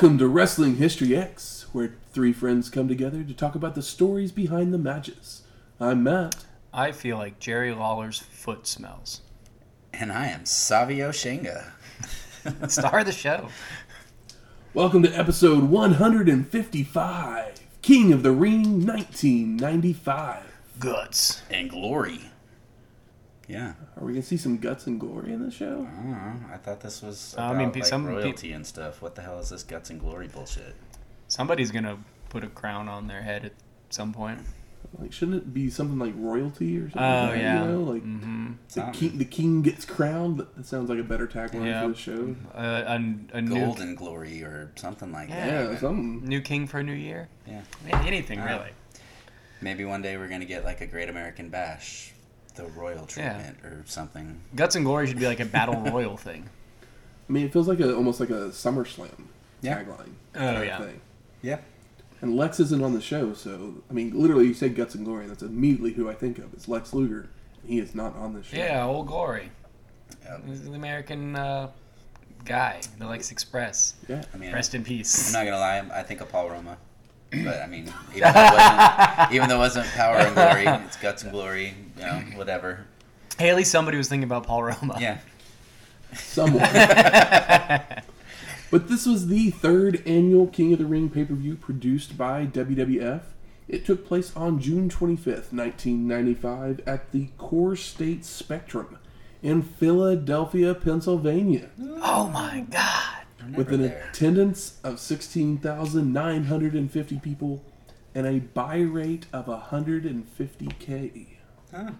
Welcome to Wrestling History X, where three friends come together to talk about the stories behind the matches. I'm Matt. I feel like Jerry Lawler's foot smells. And I am Savio Shenga. Star of the show. Welcome to episode 155, King of the Ring 1995. Guts. And Glory. Yeah. Are we going to see some guts and glory in the show? I don't know. I thought this was I mean, like, some pe- royalty and stuff. What the hell is this guts and glory bullshit? Somebody's gonna put a crown on their head at some point. Like, shouldn't it be something like royalty or something? Oh like that, yeah. You know, like hmm the, Something. king, the king gets crowned. That that sounds like a better tagline Yeah. for the show. Uh, a, a new Golden glory or something like Yeah. that. Yeah, even. something. new king for a new year. Yeah. I mean, anything Ah. really. Maybe one day we're gonna get like a Great American Bash, the royal treatment or something. Guts and glory should be like a battle royal thing. I mean, it feels like a almost like a SummerSlam Yeah. tagline. Oh, yeah. Thing. Yeah. And Lex isn't on the show, so I mean, literally, you say guts and glory, and that's immediately who I think of. It's Lex Luger. He is not on the show. Yeah, old glory. Yep. He's the American uh, guy, the Lex Express. Yeah. I mean, Rest in peace. I'm not gonna lie. I think of Paul Roma. But I mean, even though, it wasn't, even though it wasn't power and glory, it's guts and glory. You know, whatever. Hey, at least somebody was thinking about Paul Roma. Yeah. Someone. but this was the third annual King of the Ring pay per view produced by WWF. It took place on June 25th, 1995, at the Core State Spectrum in Philadelphia, Pennsylvania, Oh my God. I'm with an there. attendance of 16,950 people and a buy rate of 150k. Huh.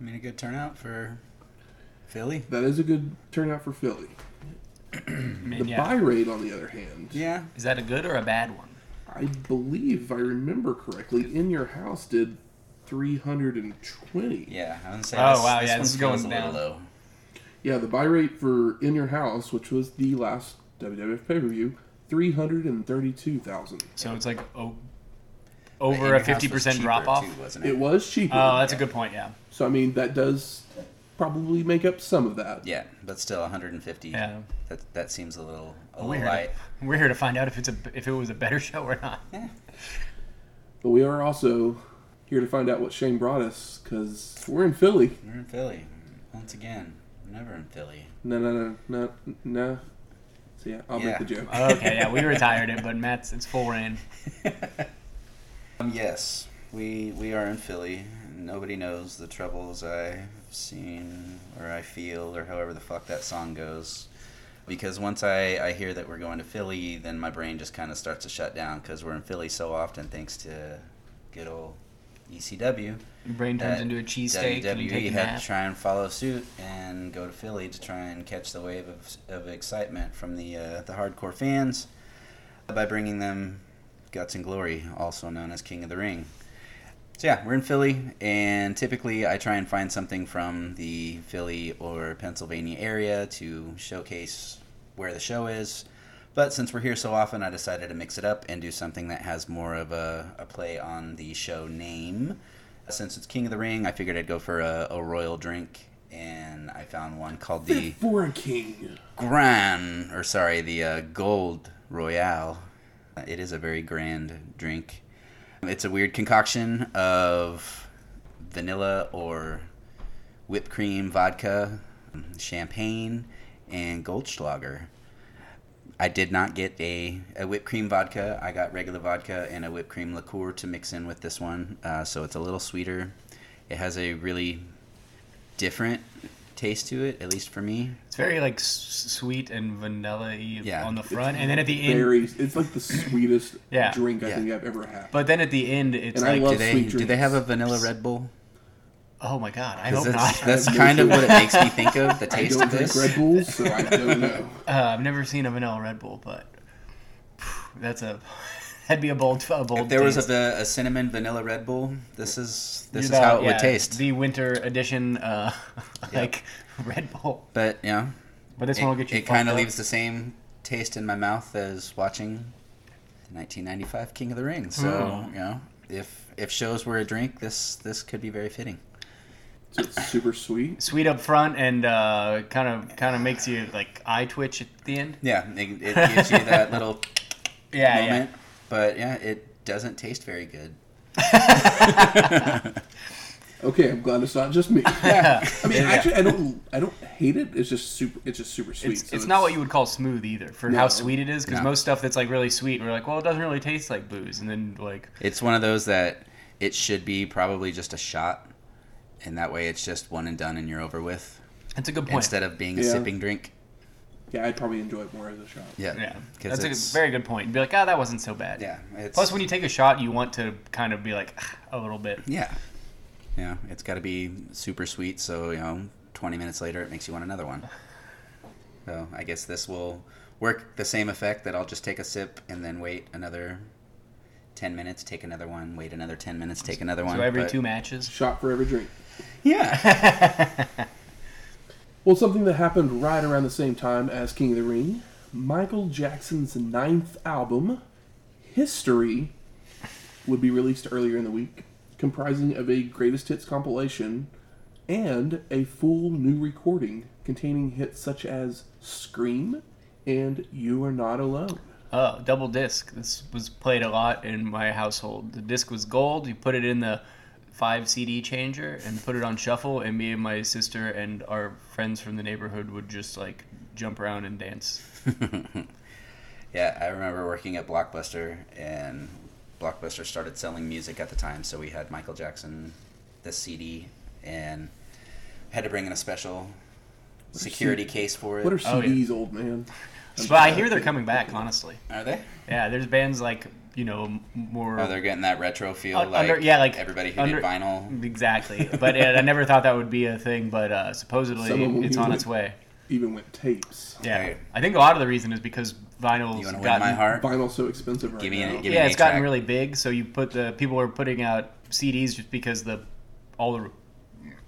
I mean, a good turnout for Philly. That is a good turnout for Philly. I mean, The yeah. buy rate, on the other hand, Yeah. Is that a good or a bad one? I believe, if I remember correctly, In Your House did 320. Yeah. I would say. Oh, this, wow, This yeah, this is feels going a little down. low. Yeah, the buy rate for In Your House, which was the last WWF pay per view, 332,000. So it's like oh, over a fifty percent drop off. too, wasn't it? It was cheaper. Oh, that's a good point. Yeah. so, I mean, that does probably make up some of that. Yeah, but still 150. Yeah. That that seems a little a We're little here, light. to, we're here to find out if it's a if it was a better show or not. Yeah. But we are also here to find out what Shane brought us, because we're in Philly. We're in Philly once again. We're never in Philly. No, no, no, no, no. So, yeah, I'll Yeah. make the joke. okay, yeah, we retired it, but Matt's it's full reign. Um, yes, we we are in Philly. Nobody knows the troubles I've seen or I feel or however the fuck that song goes. Because once I, I hear that we're going to Philly, then my brain just kind of starts to shut down because we're in Philly so often thanks to good old ECW. Your brain turns into a cheesesteak you WWE had nap. to try and follow suit and go to Philly to try and catch the wave of, of excitement from the uh, the hardcore fans by bringing them Guts and Glory, also known as King of the Ring. So yeah, we're in Philly, and typically I try and find something from the Philly or Pennsylvania area to showcase where the show is. But since we're here so often, I decided to mix it up and do something that has more of a, a play on the show name. Since it's King of the Ring, I figured I'd go for a, a royal drink, and I found one called the for a king. Grand, or sorry, the uh, Gold Royale. It is a very grand drink. It's a weird concoction of vanilla or whipped cream vodka, champagne, and Goldschlager. I did not get a, a whipped cream vodka. I got regular vodka and a whipped cream liqueur to mix in with this one. Uh, so it's a little sweeter. It has a really different taste to it, at least for me. It's very like s- sweet and vanilla-y Yeah. on the front, and then at the end, Very, it's like the sweetest Yeah. drink I Yeah. think I've ever had. but then at the end, it's And I like love Do they do they have a vanilla Red Bull? Oh my god, I 'Cause hope that's, not. that's kind of what it makes me think of. The I taste don't of drink this. Red Bulls, so I don't know. Uh, I've never seen a vanilla Red Bull, but phew, that's a that'd be a bold a bold. If there was a, a cinnamon vanilla Red Bull, this is this is The- how it yeah, would taste. The winter edition, uh, like Red Bull, But you know, but this it, one will get you. it kind of leaves the same taste in my mouth as watching the 1995 King of the Ring. So Hmm. you know, if if shows were a drink, this this could be very fitting. So it's super sweet. sweet up front and uh, kind of kind of makes you like eye twitch at the end. Yeah, it, it gives you that little Yeah, moment. But yeah, it doesn't taste very good. Okay, I'm glad it's not just me. Yeah, I mean, Yeah. actually, I don't, I don't hate it. It's just super, it's just super sweet. It's, so it's not what you would call smooth either for how sweet it is because No. most stuff that's like really sweet we're like well it doesn't really taste like booze and then like It's one of those that it should be probably just a shot, and that way it's just one and done, and you're over with. That's a good point Instead of being a Yeah. sipping drink. Yeah, I'd probably enjoy it more as a shot. Yeah, yeah 'cause that's a very good point be like ah that wasn't so bad Yeah, it's, plus when you take a shot you want to kind of be like "Ah," a little bit yeah, yeah, it's got to be super sweet. So you know, 20 minutes later, it makes you want another one. So I guess this will work the same effect that I'll just take a sip and then wait another 10 minutes, take another one, wait another 10 minutes, take another one. so every but- two matches Shot for every drink. Yeah. Well, something that happened right around the same time as King of the Ring, Michael Jackson's ninth album, History, would be released earlier in the week, comprising of a greatest hits compilation and a full new recording containing hits such as Scream and You Are Not Alone. Oh, double disc. This was played a lot in my household. The disc was gold. You put it in the five CD changer and put it on shuffle, and me and my sister and our friends from the neighborhood would just like jump around and dance. Yeah, I remember working at Blockbuster, and Blockbuster started selling music at the time, so we had Michael Jackson, the CD, and had to bring in a special security case for it. What are Oh, yeah. CDs, old man? But I hear they're coming back. Honestly, Are they? yeah. There's bands like you know more. Oh, they're getting that retro feel, Un- like under- yeah, like everybody who under- did vinyl. Exactly, but yeah, I never thought that would be a thing. But uh, supposedly, Some of them it's on even its way. Even with tapes. Yeah, Right. I think a lot of the reason is because vinyl's You want to win gotten my heart? Vinyl's so expensive right Give me now. a- give me yeah, an it's gotten eight-track. really big. So you put the people are putting out CDs just because the all the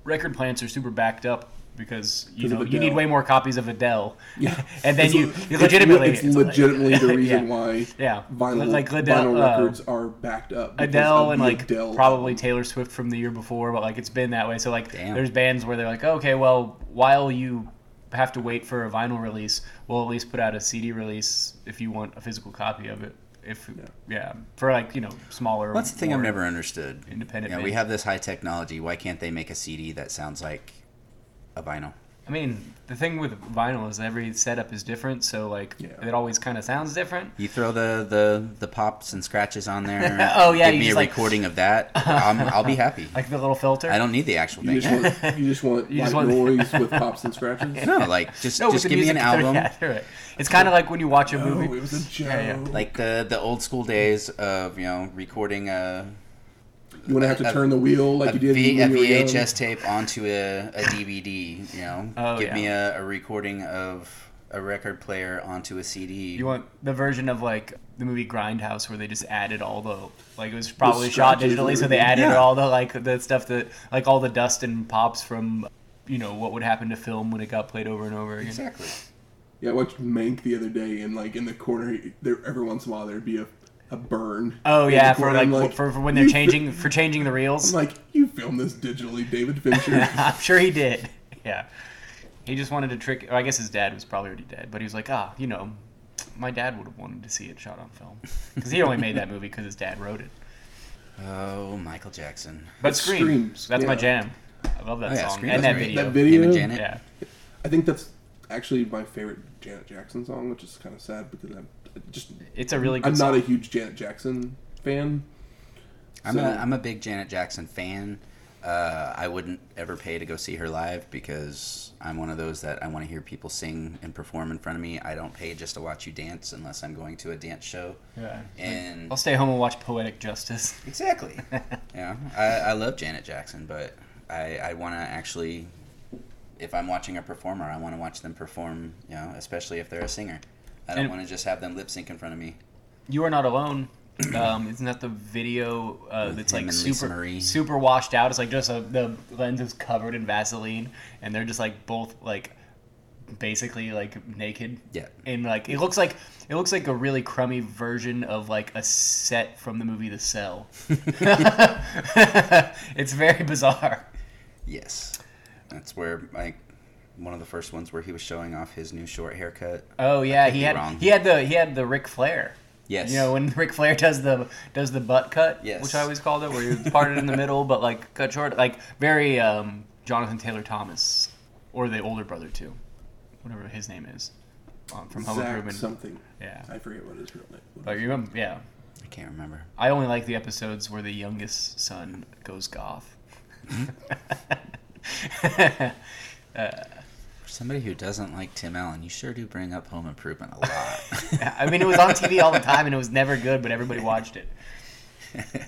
record plants are super backed up because you 'Cause of know you need way more copies of Adele. Yeah. and then It's- you it's- you legitimately It's, it's like- legitimately the reason yeah. why Yeah, vinyl, like Adele, vinyl uh, records are backed up. Adele and like Adele probably album. Taylor Swift from the year before, but like it's been that way. So like Damn. there's bands where they're like, okay, well while you have to wait for a vinyl release, we'll at least put out a CD release if you want a physical copy of it. If yeah, for like you know smaller. That's the thing I've never understood. Independent. Yeah, we have this high technology. Why can't they make a CD that sounds like a vinyl? I mean, the thing with vinyl is every setup is different, so like Yeah. it always kind of sounds different. You throw the, the, the pops and scratches on there. Oh, yeah, give me a just, like- recording of that. I'm, I'll be happy. Like the little filter. I don't need the actual You thing. just want you just want You just want- noise with pops and scratches. No, like just No, just give me an album. Yeah. It's kind of like when you watch a movie. it was a joke. Yeah, yeah. Like the the old school days of you know recording a you want to have to a- turn the wheel like a, you did V, when a you were young. VHS tape onto a, a DVD. You know, Oh, give yeah. me a, a recording of a record player onto a CD. You want the version of like the movie Grindhouse where they just added all the like it was probably The shot digitally, so they added Yeah. all the like the stuff that like all the dust and pops from you know what would happen to film when it got played over and over again. exactly. Yeah, I watched Mank the other day, and like in the corner, there every once in a while there'd be a, a burn. Oh yeah, for corner. like, for, for when they're "You changing for changing the reels. I'm like, you filmed this digitally, David Fincher. I'm sure he did. Yeah, he just wanted to trick. I guess his dad was probably already dead, but he was like, ah, you know, my dad would have wanted to see it shot on film because he only made that movie because his dad wrote it. Oh, Michael Jackson. But Scream, Screams, that's my jam. I love that Oh, yeah, song Scream and is that great. video. that video, Him and Janet. Yeah, I think that's actually my favorite Janet Jackson song, which is kind of sad because I'm just it's a really good I'm song. not a huge Janet Jackson fan. I'm So- a I'm a big Janet Jackson fan. Uh, I wouldn't ever pay to go see her live because I'm one of those that I want to hear people sing and perform in front of me. I don't pay just to watch you dance unless I'm going to a dance show. yeah. And I'll stay home and watch Poetic Justice. exactly, yeah, I, I love Janet Jackson, but I, I want to actually, if I'm watching a performer, I want to watch them perform. You know, especially if they're a singer. I don't want to just have them lip sync in front of me. You are not alone. Um, isn't that the video uh, that's like super super washed out? It's like just a, the lens is covered in Vaseline, and they're just like both like basically like naked. Yeah. And like it looks like it looks like a really crummy version of like a set from the movie The Cell. it's very bizarre. Yes, that's where like one of the first ones where he was showing off his new short haircut. Oh yeah, he had wrong. he had the he had the Ric Flair. Yes. You know when Ric Flair does the does the butt cut, Yes. which I always called it, where you parted in the middle but like cut short, like very um, Jonathan Taylor Thomas, or the older brother too, whatever his name is, um, from Home Zach Improvement. something. Yeah, I forget what his real name. was. but you remember? Yeah, I can't remember. I only like the episodes where the youngest son goes goth. For somebody who doesn't like Tim Allen, you sure do bring up Home Improvement a lot. I mean, it was on TV all the time and it was never good, but everybody watched it.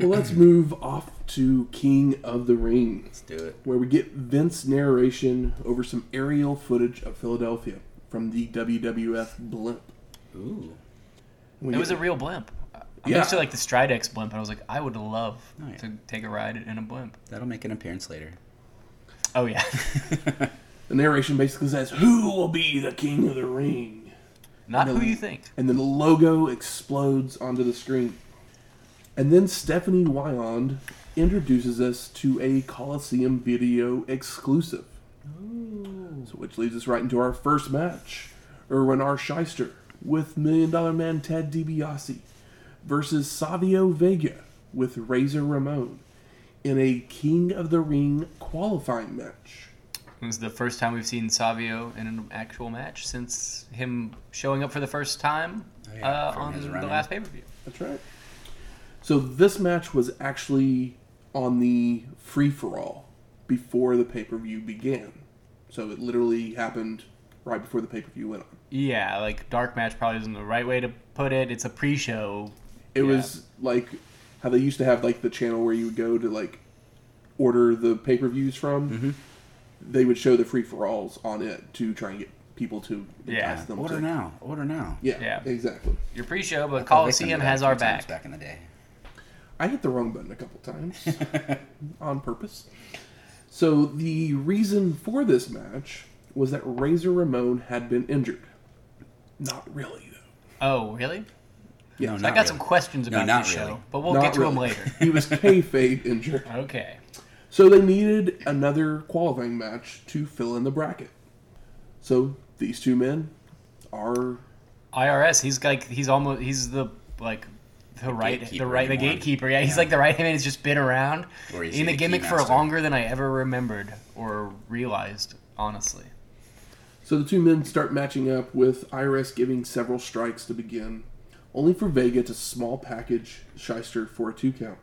Well, let's move off to King of the Ring, Let's do it. where we get Vince narration over some aerial footage of Philadelphia from the WWF blimp. Ooh. We It was a real blimp. I'm Yeah. used to like the Stridex blimp, and I was like, I would love Oh, yeah. to take a ride in a blimp. That'll make an appearance later. Oh yeah, the narration basically says, "Who will be the King of the Ring?" not No. who you think. and then the logo explodes onto the screen. And then Stephanie Wiand introduces us to a Coliseum video exclusive. So which leads us right into our first match. Irwin R. Schyster with Million Dollar Man Ted DiBiase versus Savio Vega with Razor Ramon in a King of the Ring qualifying match. It was the first time we've seen Savio in an actual match since him showing up for the first time Oh, yeah, uh, on the run-in. last pay per view. That's right. So this match was actually on the free for all before the pay per view began. So it literally happened right before the pay per view went on. Yeah, like dark match probably isn't the right way to put it. It's a pre-show. It Yeah. was like how they used to have like the channel where you would go to like order the pay per views from. Mm-hmm. They would show the free for alls on it to try and get people to Yeah. entice them Order to- now. Order now. Yeah, Yeah. exactly. Your pre-show, but I fell victim Coliseum has our back. Back in the day. I hit the wrong button a couple times on purpose. So the reason for this match was that Razor Ramon had been injured. Not really though. Oh, really? Yeah, No, I got some really. questions No, about this really. show, but we'll Not get to them later. he was kayfabe injured. Okay. So they needed another qualifying match to fill in the bracket. So these two men are IRS. He's like he's almost he's the like the, right the right the gatekeeper. Yeah, he's like the right hand man. He's just been around in the the gimmick for longer than I ever remembered or realized. Honestly, So the two men start matching up with IRS giving several strikes to begin, only for Vega to small package Schyster for a two count.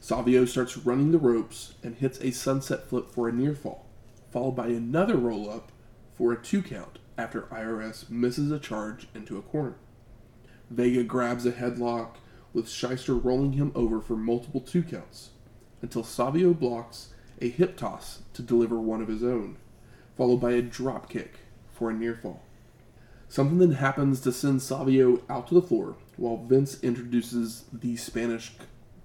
Savio starts running the ropes and hits a sunset flip for a near fall, followed by another roll up for a two count after IRS misses a charge into a corner. Vega grabs a headlock with Schyster rolling him over for multiple two counts until Savio blocks a hip toss to deliver one of his own followed by a drop kick for a near fall. Something then happens to send Savio out to the floor while Vince introduces the Spanish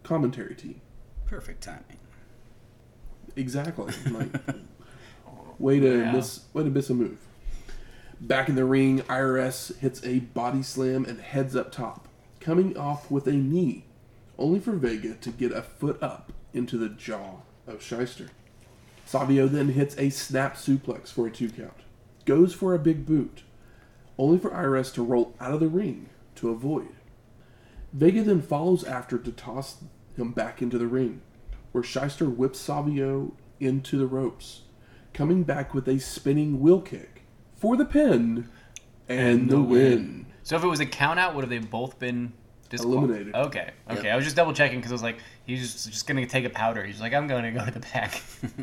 commentary team. Perfect timing. Exactly. Like, way to Yeah. miss, way to miss a move. Back in the ring, IRS hits a body slam and heads up top, coming off with a knee, only for Vega to get a foot up into the jaw of Schyster. Savio then hits a snap suplex for a two count, goes for a big boot, only for IRS to roll out of the ring to avoid. Vega then follows after to toss him back into the ring, where Schyster whips Savio into the ropes, coming back with a spinning wheel kick for the pin and, the, win. so if it was a count out, would have they both been disqual- Eliminated. Okay, okay. Yep. I was just double checking because I was like, he's just, just gonna take a powder. He's like, I'm gonna go to the back.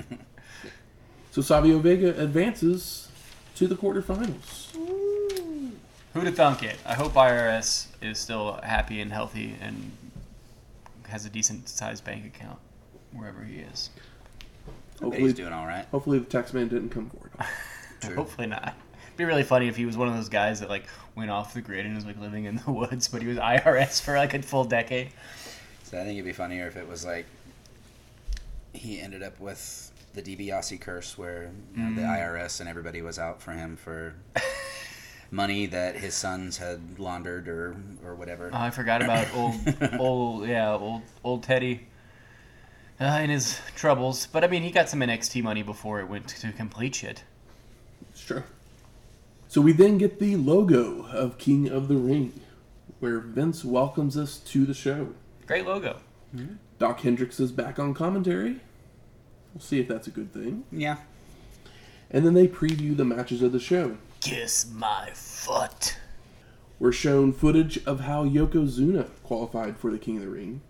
So Savio Vega advances to the quarterfinals. Who'd have thunk it? I hope IRS is still happy and healthy and has a decent sized bank account. wherever he is. Hopefully, he's doing all right. hopefully the tax man didn't come forward. True. Hopefully not. It'd be really funny if he was one of those guys that like went off the grid and was like living in the woods, but he was IRS for like a full decade. So I think it'd be funnier if it was like he ended up with the DiBiase curse, where you know, the Mm. IRS and everybody was out for him for money that his sons had laundered or or whatever. Oh, I forgot about old, old, yeah, old, old Teddy. Uh, and his troubles, but I mean, he got some NXT money before it went to complete shit. It's true. So we then get the logo of King of the Ring, where Vince welcomes us to the show. Great logo. Dok Hendrix is back on commentary. We'll see if that's a good thing. yeah. And then they preview the matches of the show. Kiss my foot. We're shown footage of how Yokozuna qualified for the King of the Ring.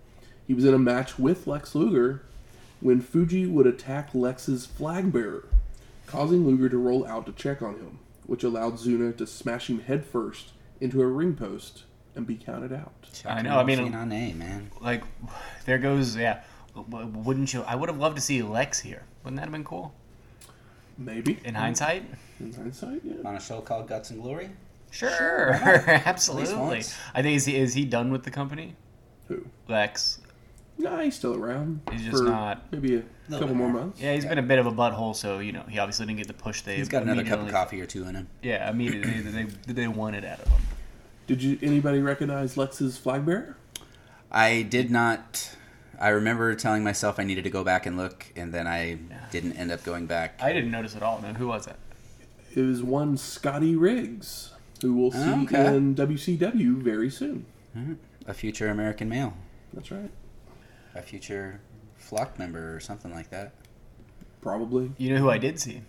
He was in a match with Lex Luger when Fuji would attack Lex's flag bearer, causing Luger to roll out to check on him, which allowed Zuna to smash him headfirst into a ring post and be counted out. I know, I mean- on A man. Like, there goes, yeah. Wouldn't you? I would have loved to see Lex here. Wouldn't that have been cool? Maybe. In hindsight, In hindsight, yeah. On a show called Guts and Glory. sure, absolutely. I think is he, is he done with the company? Who? Lex. Nah, he's still around. He's just not- Maybe a couple more more. months. Yeah, he's been a bit of a butthole, so you know he obviously didn't get the push they. He's got another cup of coffee or two in him. Yeah, immediately they, they, they wanted out of him. Did you anybody recognize Lex's flag bearer? I did not. I remember telling myself I needed to go back and look, and then I didn't end up going back. I didn't notice at all. No, who was? It was one Scotty Riggs, who we'll see Okay. in WCW very soon. Hmm. A future American male, That's right. a future flock member, or something like that. Probably. You know who I did see?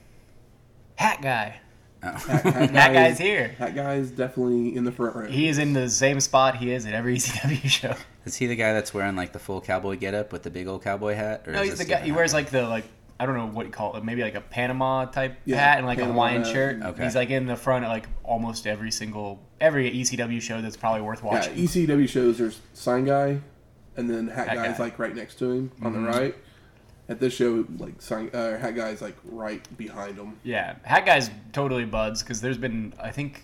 Hat guy. Oh. Hat, hat That guy guy's is- here. That guy is definitely in the front row. He is in the same spot he is at every ECW show. Is he the guy that's wearing like the full cowboy getup with the big old cowboy hat? Or No, is he's the guy. He different? wears like the like I don't know what you call it, maybe like a Panama type Yeah, hat and like a Hawaiian shirt. Okay. He's like in the front of like almost every single every ECW show that's probably worth yeah, watching. ECW shows there's sign guy, and then hat, Hat guy's guy. like right next to him on Mhm. the right. At this show, like sign, uh, hat guy's like right behind him. Yeah, Hat Guy's totally buds because there's been I think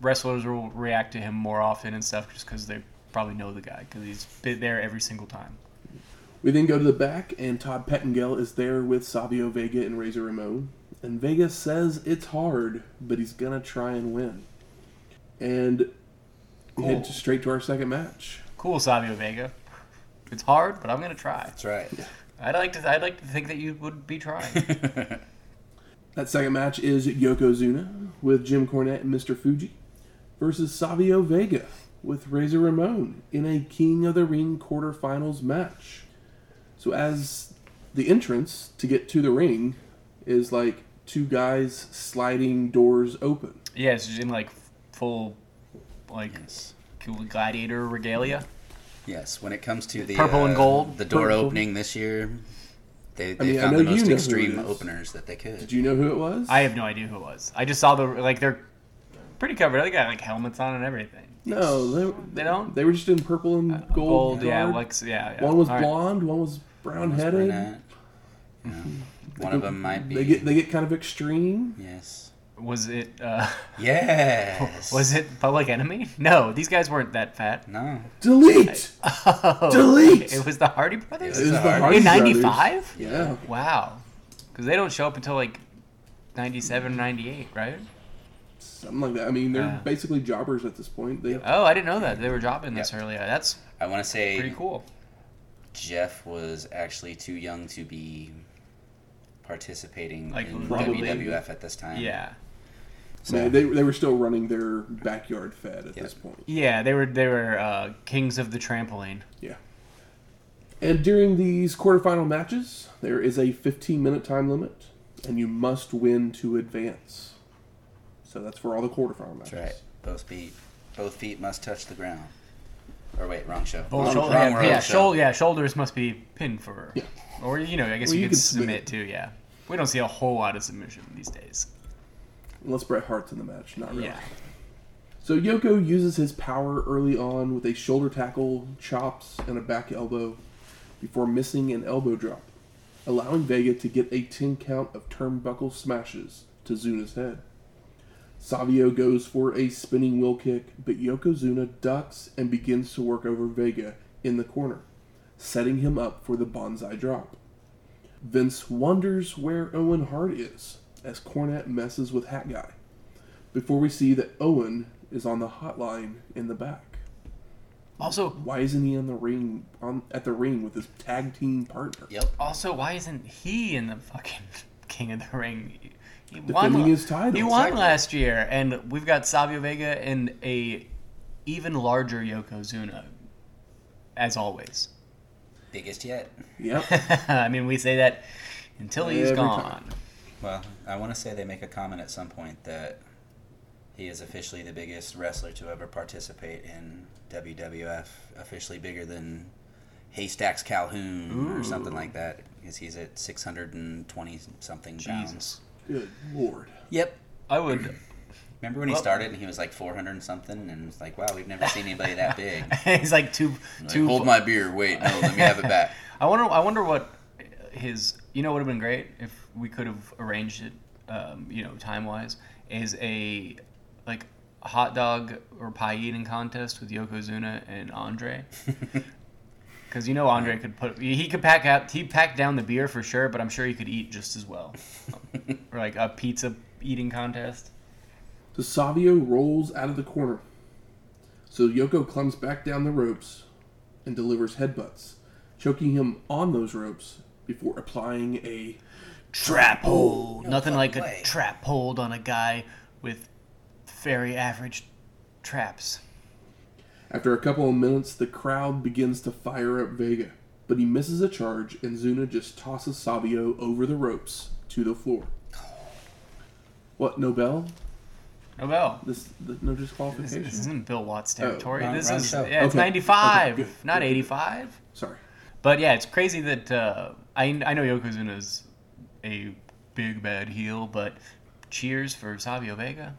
wrestlers will react to him more often and stuff just because they probably know the guy because he's been there every single time. We then go to the back, and Todd Pettengill is there with Savio Vega and Razor Ramon. And Vega says it's hard, but he's gonna try and win. And we head to- straight to our second match. Cool, Savio Vega. It's hard, but I'm gonna try. That's right. I'd like to. I'd like to think that you would be trying. That second match is Yokozuna with Jim Cornette and Mr. Fuji versus Savio Vega with Razor Ramon in a King of the Ring quarterfinals match. So as the entrance to get to the ring is like two guys sliding doors open. yeah, it's in like full, like yes. cool gladiator regalia. Yes. When it comes to the Purple and uh, gold. the door Purple. opening this year, they, they mean, found the most extreme openers that they could. Did you know who it was? I have no idea who it was. I just saw the like they're pretty covered. They got like helmets on and everything. no, they, They don't? They were just in purple and gold. Gold, yeah, like yeah, yeah. one was All right. blonde, one was brown headed. Brunette. Yeah. One of them might be. They get they get kind of extreme. yes. Was it? uh Yes. Was it Public Enemy? No, these guys weren't that fat. No. Delete. Oh, Delete! It was the Hardy Brothers It was the Hardy Hardy in Brothers. '95. Yeah. Wow, because they don't show up until like '97, '98, right? Something like that. I mean, they're Yeah. basically jobbers at this point. They Oh, I didn't know that they were jobbing this Yep. early. That's I want to say pretty cool. Jeff was actually too young to be participating Like, in Probably. WWF at this time. Yeah, So, Man, they, they were still running their backyard fed at Yeah. this point. yeah, they were they were uh, kings of the trampoline. Yeah. And during these quarterfinal matches, there is a 15 minute time limit, and you must win to advance. So that's for all the quarterfinal matches. that's right. Both feet, both feet must touch the ground. Or wait, wrong show. Both wrong, shoulder- wrong yeah, yeah, show. yeah, shoulders must be pinned for, Yeah. or you know, I guess Well, you, you could can submit submit. too. Yeah, we don't see a whole lot of submission these days. Unless Bret Hart's in the match, not really. Yeah, So Yoko uses his power early on with a shoulder tackle, chops, and a back elbow before missing an elbow drop, allowing Vega to get a 10 count of turnbuckle smashes to Zuna's head. Savio goes for a spinning wheel kick, but Yokozuna ducks and begins to work over Vega in the corner, setting him up for the banzai drop. Vince wonders where Owen Hart is as Cornette messes with Hat Guy, before we see that Owen is on the hotline in the back. Also, Why isn't he on the ring on at the ring with his tag team partner? Yep. also, why isn't he in the fucking King of the Ring? He Defending his title. He won Exactly. last year, and we've got Savio Vega and a even larger Yokozuna, as always. Biggest yet. Yep. I mean, we say that until he's gone. time. Well, I want to say they make a comment at some point that he is officially the biggest wrestler to ever participate in WWF, officially bigger than Haystacks Calhoun or something like that, because he's at 620 something pounds. Jesus, Good lord. Yep. I would. Remember when he Well- started and he was like 400 and something, and it's like, wow, we've never seen anybody that big. he's like two, Like, two. Hold my beer. Wait, no, let me have it back. I wonder. I wonder what his. You know, what would have been great if we could have arranged it. Um, you know, time wise, is a like hot dog or pie eating contest with Yokozuna and Andre. Because you know Andre could put he could pack out he packed down the beer for sure, but I'm sure he could eat just as well. or like a pizza eating contest. So Savio rolls out of the corner. So Yoko climbs back down the ropes and delivers headbutts, choking him on those ropes before applying a Trap hold. No Nothing like fucking a trap hold on a guy with very average traps. After a couple of minutes, the crowd begins to fire up Vega, but he misses a charge and Zuna just tosses Savio over the ropes to the floor. What, Nobel? Nobel. This, the, no disqualification? this isn't Bill Watts territory. wrong- this is yeah, it's Okay. 95, Okay, good, not good. 85. Sorry. But yeah, it's crazy that uh, I I know Yokozuna's a big bad heel, but cheers for Savio Vega.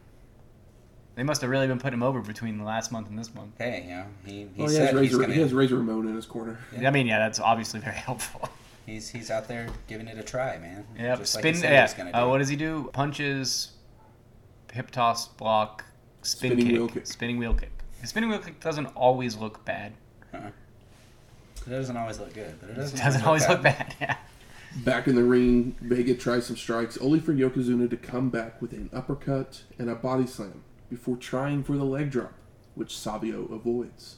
They must have really been putting him over between the last month and this month. Hey, you know, he, he Well, he has, said he's Razor, gonna. he has Razor Ramon in his corner. Yeah. I mean, yeah, that's obviously very helpful. He's he's out there giving it a try, man. Yeah, Just like spin. he yeah. was. Uh, what does he do? Punches, hip toss, block, spin Spinning kick, wheel kick. spinning wheel kick. The spinning wheel kick doesn't always look bad. It doesn't always look good, but it It doesn't, doesn't always look bad. Yeah. Back in the ring, Vega tries some strikes, only for Yokozuna to come back with an uppercut and a body slam before trying for the leg drop, which Savio avoids.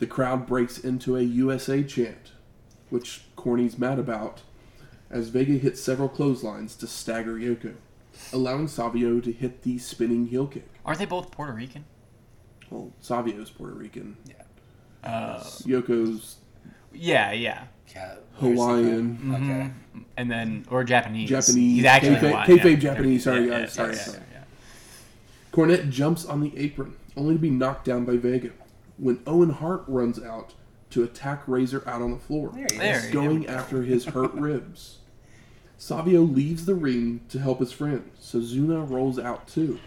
The crowd breaks into a USA chant, which Corny's mad about, as Vega hits several clotheslines to stagger Yoko, allowing Savio to hit the spinning heel kick. Aren't they both Puerto Rican? Well, Savio's Puerto Rican, Uh, Yoko's yeah, yeah. Yeah, where's he Hawaiian. Okay. And then or Japanese. Japanese. He's actually Kayfabe- Hawaiian, kayfabe Japanese, sorry, Yeah, guys, yeah, sorry, yeah, sorry. Yeah, Cornette jumps on the apron, only to be knocked down by Vega, when Owen Hart runs out to attack Razor out on the floor, There he There is. he going after his hurt ribs. Savio leaves the ring to help his friend, so Zuna rolls out too,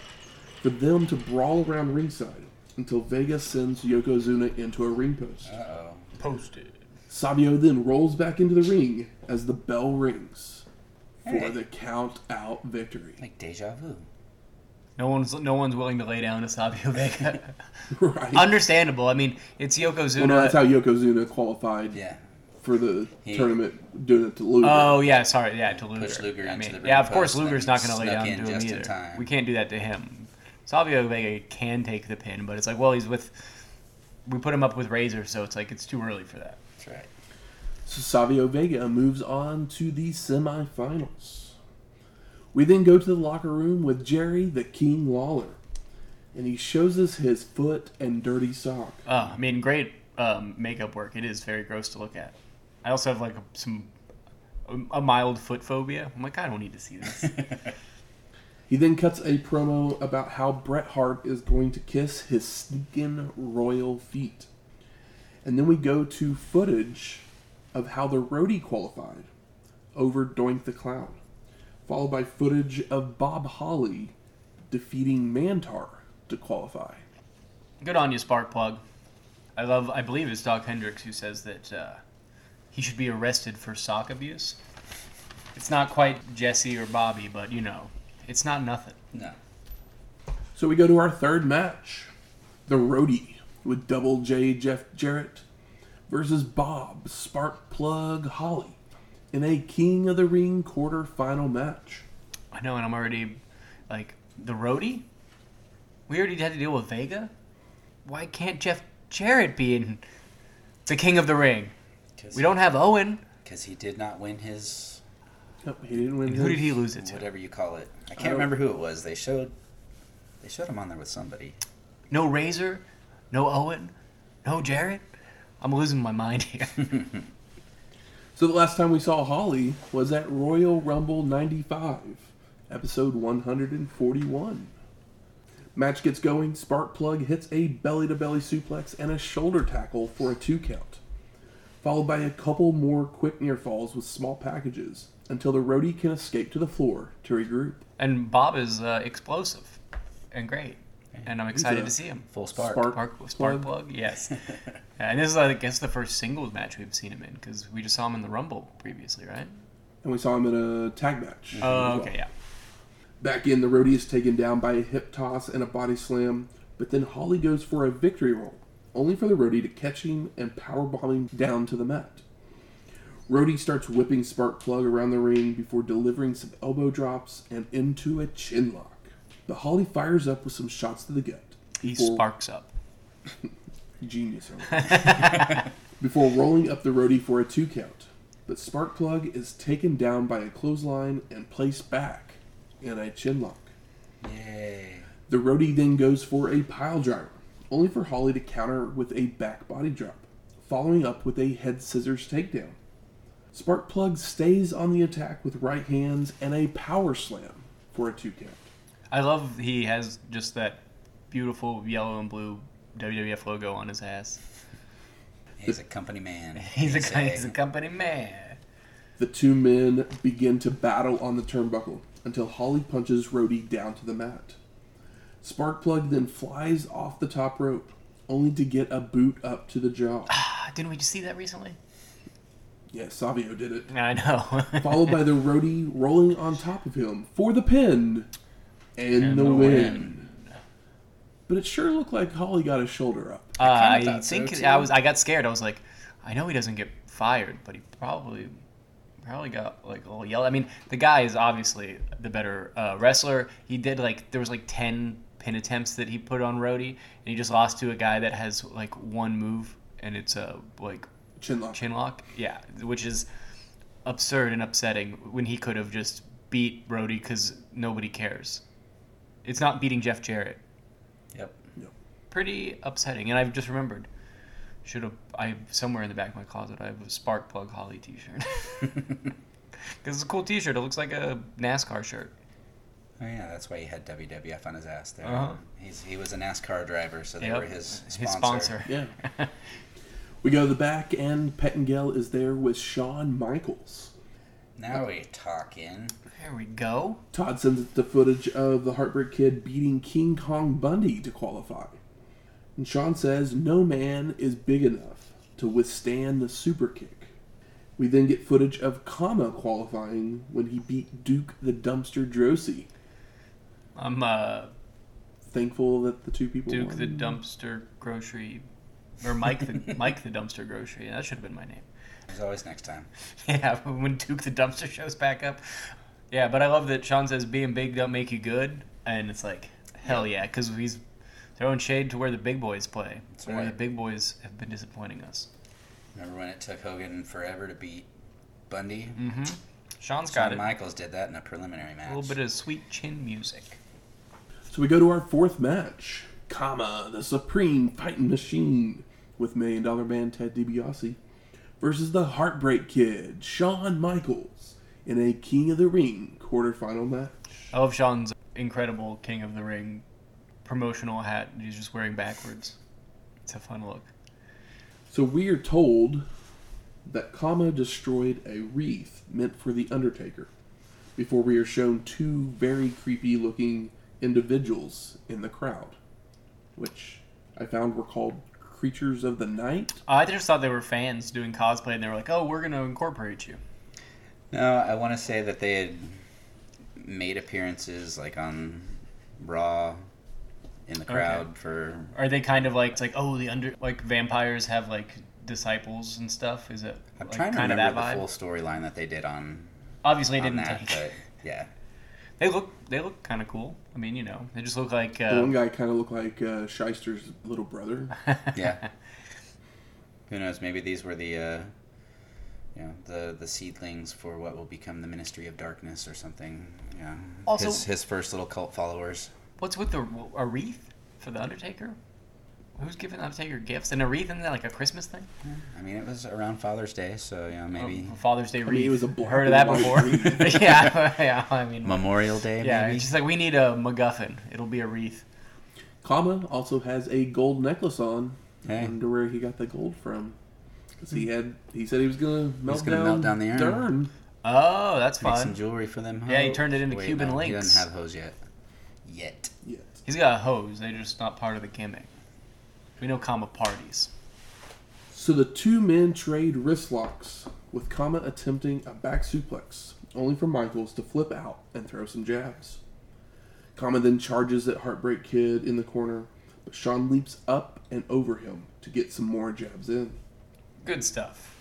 for them to brawl around ringside until Vega sends Yokozuna into a ring post. Uh-oh. Posted. Savio then rolls back into the ring as the bell rings for Hey. the count out victory. Like deja vu. No one's no one's willing to lay down to Savio Vega. right. Understandable. I mean, it's Yokozuna. well, no, that's how Yokozuna qualified Yeah. for the He- tournament, doing it to Luger. Oh yeah, sorry, yeah, to Luger. Push Luger I mean, the yeah, of course post and Luger's not going to lay down to him either. time. We can't do that to him. Savio Vega can take the pin, but it's like, well, he's with. We put him up with Razor, so it's like it's too early for that. That's right. So Savio Vega moves on to the semifinals. We then go to the locker room with Jerry the King Lawler, and he shows us his foot and dirty sock. Uh, I mean, great um, makeup work. It is very gross to look at. I also have like a, some a mild foot phobia. I'm like, I don't need to see this. He then cuts a promo about how Bret Hart is going to kiss his sneaking royal feet. And then we go to footage of how the roadie qualified over Doink the Clown, followed by footage of Bob Holly defeating Mantaur to qualify. Good on you, Sparkplug. I love. I believe it's Dok Hendrix who says that uh, he should be arrested for sock abuse. It's not quite Jesse or Bobby, but you know, it's not nothing. No. So we go to our third match. The Roadie with Double J Jeff Jarrett versus Bob Spark Plug Holly in a King of the Ring quarterfinal match. I know, and I'm already like the roadie. We already had to deal with Vega. Why can't Jeff Jarrett be in the King of the Ring? We don't have Owen. Because he did not win his, Yep, he didn't win. And who did his- he lose it to? whatever you call it. I I can't don't- remember who it was. They showed, they showed him on there with somebody. No Razor, no Owen, no Jarrett. I'm losing my mind here. So the last time we saw Holly was at Royal Rumble 95, episode 141. Match gets going, Sparkplug hits a belly to belly suplex and a shoulder tackle for a two count, followed by a couple more quick near falls with small packages until the roadie can escape to the floor to regroup. and Bob is uh, explosive and great, and I'm excited to see him. Full spark. Spark. Spark, spark plug, yes. and this is, I guess, the first singles match we've seen him in because we just saw him in the Rumble previously, right? And we saw him in a tag match. Oh, well. okay, yeah. Back in, the roadie is taken down by a hip toss and a body slam, but then Holly goes for a victory roll, only for the roadie to catch him and powerbomb him down to the mat. Roadie starts whipping Sparkplug around the ring before delivering some elbow drops and into a chin lock. But Holly fires up with some shots to the gut. He before- sparks up. Genius. Holly. before rolling up the roadie for a two count. But Sparkplug is taken down by a clothesline and placed back in a chin lock. Yay. The roadie then goes for a pile driver, only for Holly to counter with a back body drop, following up with a head scissors takedown. Sparkplug stays on the attack with right hands and a power slam for a two count. I love he has just that beautiful yellow and blue WWF logo on his ass. He's a company man. He's a they he's a company man. The two men begin to battle on the turnbuckle until Holly punches Roadie down to the mat. Sparkplug then flies off the top rope, only to get a boot up to the jaw. Ah, didn't we just see that recently? Yeah, Savio did it. I know. Followed by the Roadie rolling on top of him for the pin and, And the, the win. But it sure looked like Holly got his shoulder up. Uh, kinda I thought so, think. I was. I got scared. I was like, I know he doesn't get fired, but he probably probably got like a little yell. I mean, the guy is obviously the better uh, wrestler. He did like there was like ten pin attempts that he put on Roadie, and he just lost to a guy that has like one move, and it's a like Chin lock. chin lock. Yeah, which is absurd and upsetting when he could have just beat Brody because nobody cares. It's not beating Jeff Jarrett. Yep. Pretty upsetting, and I've just remembered. Should have I somewhere in the back of my closet I have a Spark Plug Holly T-shirt because it's a cool T-shirt. It looks like a NASCAR shirt. Oh yeah, that's why he had WWF on his ass there. Uh-huh. He's he was a NASCAR driver, so they Yep, were his sponsor. His sponsor. Yeah. we go to the back, and Pettengill is there with Shawn Michaels. Now we're talking. There we go. Todd sends us the footage of the Heartbreak Kid beating King Kong Bundy to qualify. And Shawn says no man is big enough to withstand the super kick. We then get footage of Kama qualifying when he beat Duke the Dumpster Droese. I'm uh, Thankful that the two people Duke won. the Dumpster Grocery, or Mike the Mike the Dumpster Grocery. That should have been my name. There's always next time. Yeah, when Duke the Dumpster shows back up. Yeah, but I love that Shawn says being big don't make you good, and it's like hell yeah, because he's throwing shade to where the big boys play, That's where right. the big boys have been disappointing us. Remember when it took Hogan forever to beat Bundy? Mm-hmm. Shawn's got Shawn it. Michaels did that in a preliminary match. A little bit of sweet chin music. So we go to our fourth match. Kama, the Supreme Fighting Machine, with Million Dollar Man Ted DiBiase, versus the Heartbreak Kid, Shawn Michaels, in a King of the Ring quarterfinal match. I love Shawn's incredible King of the Ring promotional hat that he's just wearing backwards. It's a fun look. So we are told that Kama destroyed a wreath meant for the Undertaker before we are shown two very creepy looking individuals in the crowd, which I found were called creatures of the night. I just thought they were fans doing cosplay, and they were like, "Oh, we're gonna incorporate you." No, I want to say that they had made appearances like on Raw in the crowd for. Are they kind of like it's like oh the under like vampires have like disciples and stuff? Is it I'm like, trying to kind of remember that the vibe? full storyline that they did on, Obviously, it on didn't that, take. but yeah. They look they look kind of cool. I mean, you know, they just look like The one uh, guy kind of looked like uh, Schyster's little brother. Yeah. Who knows? Maybe these were the, uh, you know, the the seedlings for what will become the Ministry of Darkness or something. Yeah. Also- his his first little cult followers. What's with the a wreath for the Undertaker? Who's giving the Undertaker gifts? And a wreath isn't like a Christmas thing? I mean, it was around Father's Day, so you know maybe Oh, Father's Day I wreath. mean, it was a black Heard of that before? yeah, yeah. I mean, Memorial Day. yeah. maybe? It's just like we need a MacGuffin. It'll be a wreath. Kama also has a gold necklace on. Hey. I wonder where he got the gold from. 'Cause he had, he said he was gonna melt, gonna down, melt down the urn. Oh, that's Make some fun. jewelry for them. Yeah, he hoes. turned it into Wait, Cuban no, He links. doesn't have hose yet. Yet. Yes. He's got a hose. They're just not part of the gimmick. We know Kama parties. So the two men trade wrist locks, with Kama attempting a back suplex, only for Michaels to flip out and throw some jabs. Kama then charges at Heartbreak Kid in the corner, but Shawn leaps up and over him to get some more jabs in. Good stuff.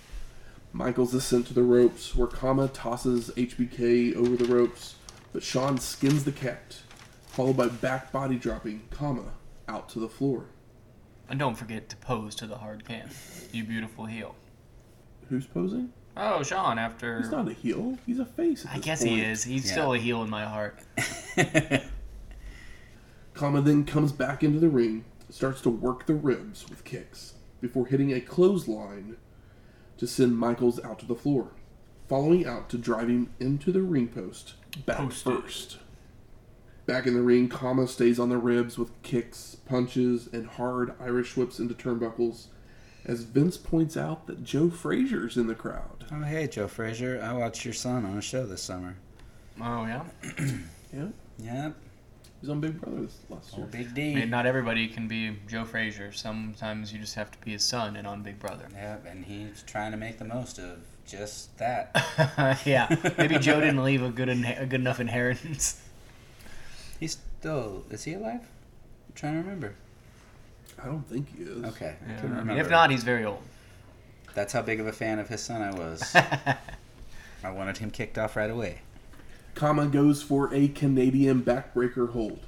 Michaels is sent to the ropes, where Kama tosses HBK over the ropes, but Shawn skins the cat, followed by back body dropping Kama out to the floor. And don't forget to pose to the hard cam. You beautiful heel. Who's posing? Oh, Shawn, after. He's not a heel. He's a face. at I this guess he is. He's Yeah. still a heel in my heart. Kama then comes back into the ring, starts to work the ribs with kicks, before hitting a clothesline to send Michaels out to the floor, following out to drive him into the ring post, back Poster. first. Back in the ring, Kama stays on the ribs with kicks, punches, and hard Irish whips into turnbuckles, as Vince points out that Joe Frazier's in the crowd. oh, hey, Joe Frazier. I watched your son on a show this summer. Oh, yeah? Yeah, Yep. he was on Big Brother this last oh, year. Old Big I D. mean, not everybody can be Joe Frazier. Sometimes you just have to be his son and on Big Brother. Yep, and he's trying to make the most of just that. yeah, maybe Joe didn't leave a good inhe- a good enough inheritance. He's still is he alive? I'm trying to remember. I don't think he is. Okay, I Yeah, couldn't remember. if not, he's very old. that's how big of a fan of his son I was. I wanted him kicked off right away. Kama goes for a Canadian backbreaker hold.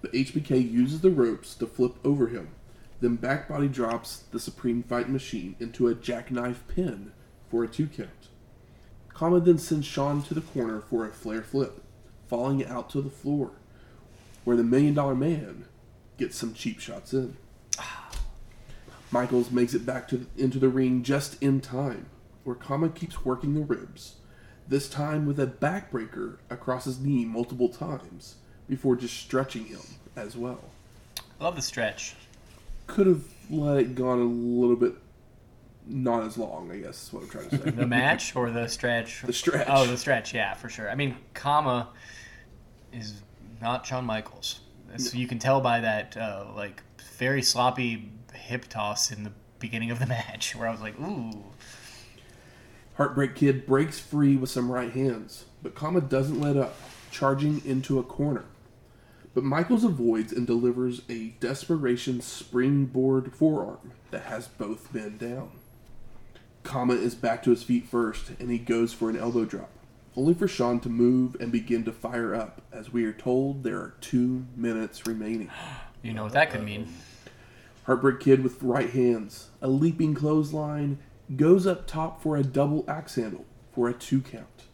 But HBK uses the ropes to flip over him, then backbody drops the Supreme Fight Machine into a jackknife pin for a two count. Kama then sends Shawn to the corner for a flare flip, falling out to the floor, where the Million Dollar Man gets some cheap shots in. Michaels makes it back to into the ring just in time, where Kama keeps working the ribs, this time with a backbreaker across his knee multiple times before just stretching him as well. I Love the stretch. Could have let it gone a little bit not as long, I guess is what I'm trying to say. The match or the stretch? The stretch. Oh, the stretch. Yeah, for sure. I mean, Kama is not Shawn Michaels. So you can tell by that uh, like very sloppy hip toss in the beginning of the match, where I was like, ooh. Heartbreak Kid breaks free with some right hands, but Kama doesn't let up, charging into a corner. But Michaels avoids and delivers a desperation springboard forearm that has both men down. Kama is back to his feet first, and he goes for an elbow drop, only for Shawn to move and begin to fire up, as we are told there are two minutes remaining. You know what that could mean. Heartbreak Kid with right hands, a leaping clothesline, goes up top for a double axe handle for a two count.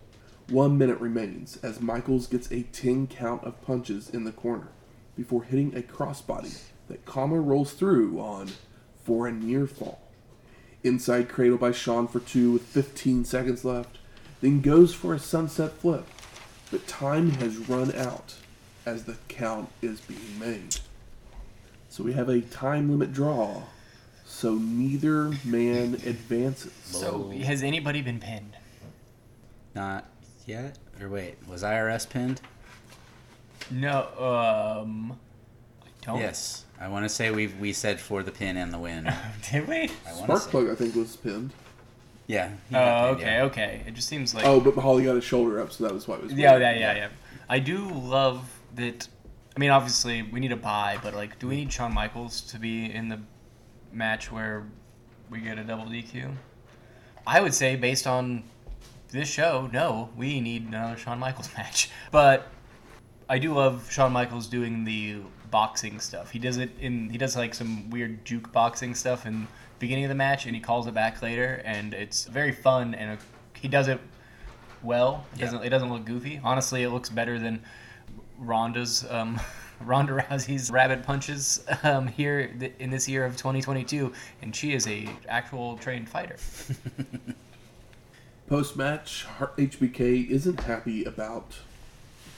One minute remains as Michaels gets a 10 count of punches in the corner before hitting a crossbody that Kama rolls through on for a near fall. Inside cradle by Shawn for two with 15 seconds left, then goes for a sunset flip. But time has run out as the count is being made. So we have a time limit draw, so neither man advances. So has anybody been pinned? Not yet. Or wait, was IRS pinned? No. Um. I don't. Yes. I want to say we we said for the pin and the win. Did we? I want to Spark say. plug, I think, was pinned. Yeah. he Oh, okay, yeah. okay. It just seems like. Oh, but Holly got his shoulder up, so that was why it was. Yeah, weird. yeah, yeah, yeah. I do love that. I mean, obviously, we need a buy, but like, do we need Shawn Michaels to be in the match where we get a double DQ? I would say, based on this show, no, we need another Shawn Michaels match. But I do love Shawn Michaels doing the boxing stuff. He does it in. He does like some weird juke boxing stuff in the beginning of the match, and he calls it back later, and it's very fun. And a, he does it well. It Yeah. doesn't it doesn't look goofy. Honestly, it looks better than Ronda's um, Ronda Rousey's rabbit punches um, here th- in this year of 2022, and she is a actual trained fighter. Post match, HBK isn't happy about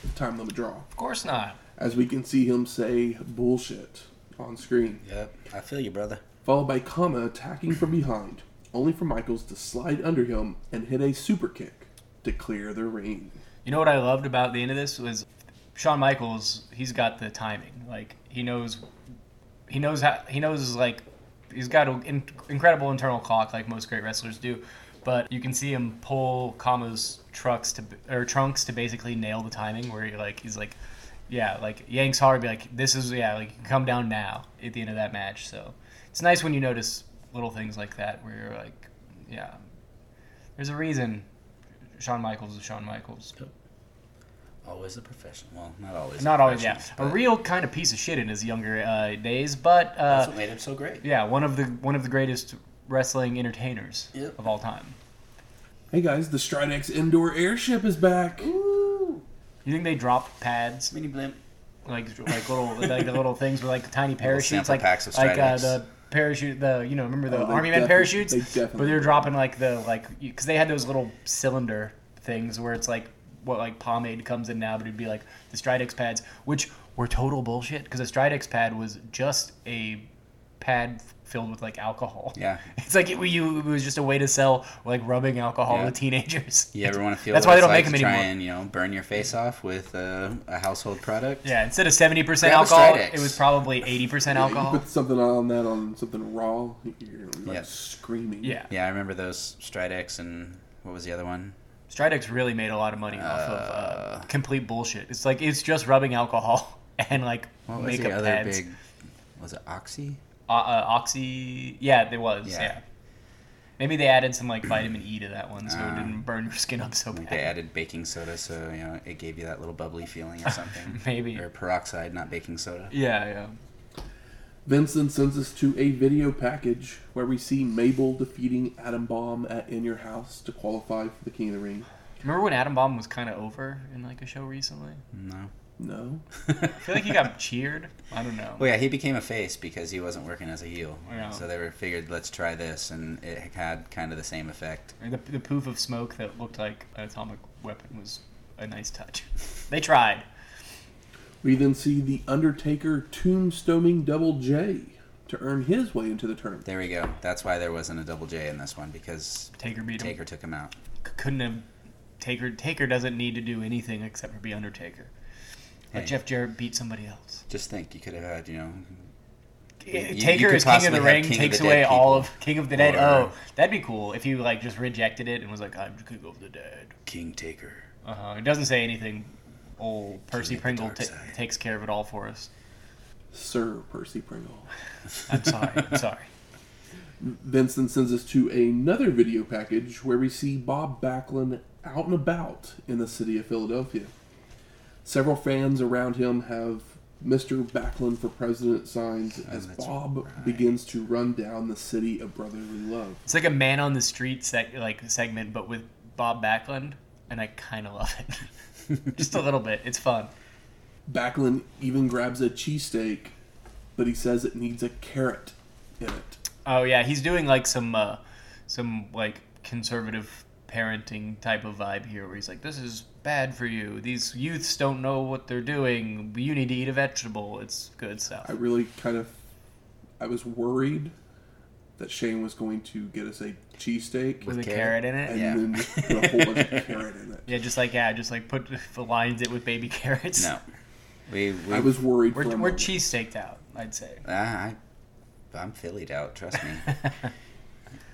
the time limit draw, Of course not. as we can see him say bullshit on screen, Yep. I feel you, brother. Followed by Kama attacking from behind, only for Michaels to slide under him and hit a super kick to clear the ring. You know what I loved about the end of this was Shawn Michaels. He's got the timing. Like he knows, he knows how he knows like he's got an in, incredible internal clock like most great wrestlers do. But you can see him pull Kama's trucks to or trunks to basically nail the timing where he like he's like, yeah, like yanks hard, be like, this is yeah, like come down now at the end of that match. So it's nice when you notice little things like that where you're like, yeah, there's a reason Shawn Michaels is Shawn Michaels. Always a professional. Well, not always. Not always, yeah. A real kind of piece of shit in his younger uh, days, but That's uh, what made him so great. yeah, one of the one of the greatest wrestling entertainers Yep. of all time. Hey guys, the Stridex indoor airship is back. Ooh. You think they dropped pads Mini blimp. like like little like the little things with like tiny parachutes, like packs of like uh, the parachute, the you know remember the Oh, army men parachutes, they but they're dropping like the like because they had those little cylinder things where it's like what like pomade comes in now, but it'd be like the Stridex pads, which were total bullshit because a Stridex pad was just a pad filled with like alcohol. Yeah. It's like it, you, it was just a way to sell like rubbing alcohol Yeah. to teenagers. You ever want to feel That's why they don't make them to try anymore. and you know burn your face off with uh, a household product? Yeah, instead of seventy percent alcohol, it was probably eighty percent Yeah, you alcohol. put something on that on something raw, you're like Yeah. screaming. Yeah, Yeah, I remember those Stridex and what was the other one? Stridex really made a lot of money off of uh, Uh, complete bullshit. It's like it's just rubbing alcohol and like What was makeup the other pads. big? Was it Oxy? Uh, uh, oxy, yeah, there was. Yeah. Yeah. Maybe they added some like vitamin E to that one, so it Uh, didn't burn your skin up so bad. they added baking soda, so you know it gave you that little bubbly feeling or something. Maybe. Or peroxide, not baking soda. Yeah, yeah. Vincent sends us to a video package where we see Mabel defeating Adam Bomb at In Your House to qualify for the King of the Ring. Remember when Adam Bomb was kind of over in like a show recently? No. No. I feel like he got cheered. I don't know. Well, yeah, he became a face because he wasn't working as a heel. Yeah. So they were figured, let's try this, and it had kind of the same effect. The, the poof of smoke that looked like an atomic weapon was a nice touch. they tried. We then see The Undertaker tombstoning Double J to earn his way into the tournament. There we go. That's why there wasn't a double J in this one because Taker beat him. Taker took him out. C- couldn't have. Taker Taker doesn't need to do anything except for be Undertaker. Let Hey. Jeff Jarrett beat somebody else. Just think, you could have had, you know, You- Taker you could is King of the Ring, King takes the away Dead all of King of the Dead. Or- Oh, that'd be cool if you like just rejected it and was like, I'm King of the Dead. King Taker. Uh-huh. It doesn't say anything. Old Percy Pringle dark ta- side. takes care of it all for us. Sir Percy Pringle. I'm sorry. I'm sorry. Vincent sends us to another video package where we see Bob Backlund out and about in the city of Philadelphia. Several fans around him have Mr. Backlund for President signs as that's Bob right. begins to run down the city of brotherly love. It's like a man on the street sec- like segment, but with Bob Backlund, and I kind of love it. Just a little bit. It's fun. Backlund even grabs a cheesesteak, but he says it needs a carrot in it. Oh yeah, he's doing like some uh, some like conservative parenting type of vibe here, where he's like, "This is bad for you. These youths don't know what they're doing. You need to eat a vegetable. It's good stuff." I really kind of, I was worried that Shane was going to get us a cheesesteak With a carrot? carrot in it. and Yeah. then just put a whole bunch of carrot in it. Yeah, just like yeah, just like put lines it with baby carrots. No. We, we I was worried We're, for we're moment. cheese staked out. I'd say. Ah, I, I'm Phillied out. Trust me.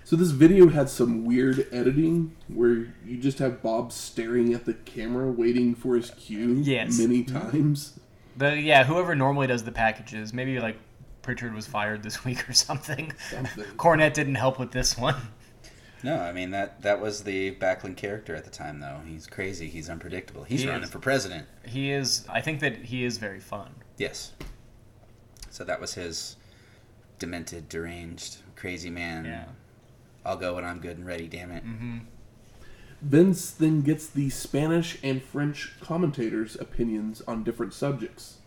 So this video had some weird editing where you just have Bob staring at the camera waiting for his cue Yes. many times. But yeah, whoever normally does the packages, maybe like Pritchard was fired this week or something. Something. Cornette didn't help with this one. no, I mean that that was the Backlund character at the time, though. He's crazy. He's unpredictable. He's He running is. for president. He is. I think that he is very fun. Yes. So that was his demented, deranged, crazy man. Yeah. I'll go when I'm good and ready. Damn it. hmm Vince then gets the Spanish and French commentators' opinions on different subjects,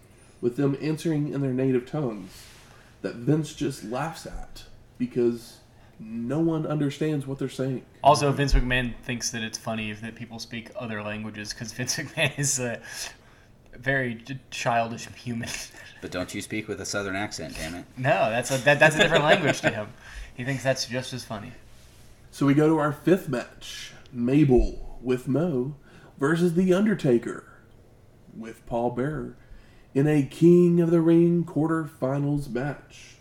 with them answering in their native tongues that Vince just laughs at because no one understands what they're saying. Also, Vince McMahon thinks that it's funny if that people speak other languages because Vince McMahon is a very childish human. But don't you speak with a southern accent, damn it. no, that's a that, that's a different language to him. He thinks that's just as funny. So we go to our fifth match Mabel with Mo versus The Undertaker with Paul Bearer in a King of the Ring quarterfinals match.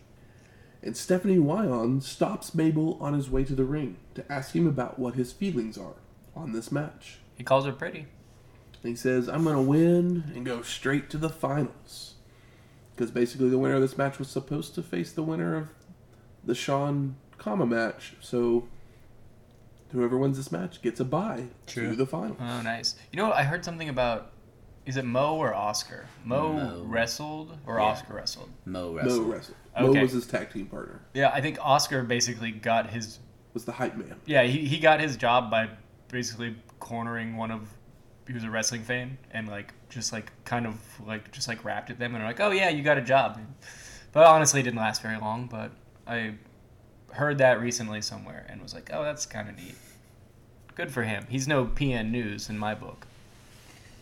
And Stephanie Wiand stops Mabel on his way to the ring to ask him about what his feelings are on this match. He calls her pretty. And he says, I'm going to win and go straight to the finals. Because basically, the winner of this match was supposed to face the winner of the Shawn Kama match. So, whoever wins this match gets a bye True. to the final. Oh, nice. You know, what? I heard something about. Is it Mo or Oscar? Mo, Mo. wrestled or Yeah. Oscar wrestled? Mo Mo wrestled. wrestled. Mo Okay. was his tag team partner. Yeah, I think Oscar basically got his. Was the hype man. Yeah, he, he got his job by basically cornering one of. He was a wrestling fan and like just like kind of like just like rapped at them and are like, oh yeah, you got a job. But honestly, it didn't last very long. But I heard that recently somewhere and was like, oh, that's kind of neat. Good for him. He's no PN News in my book.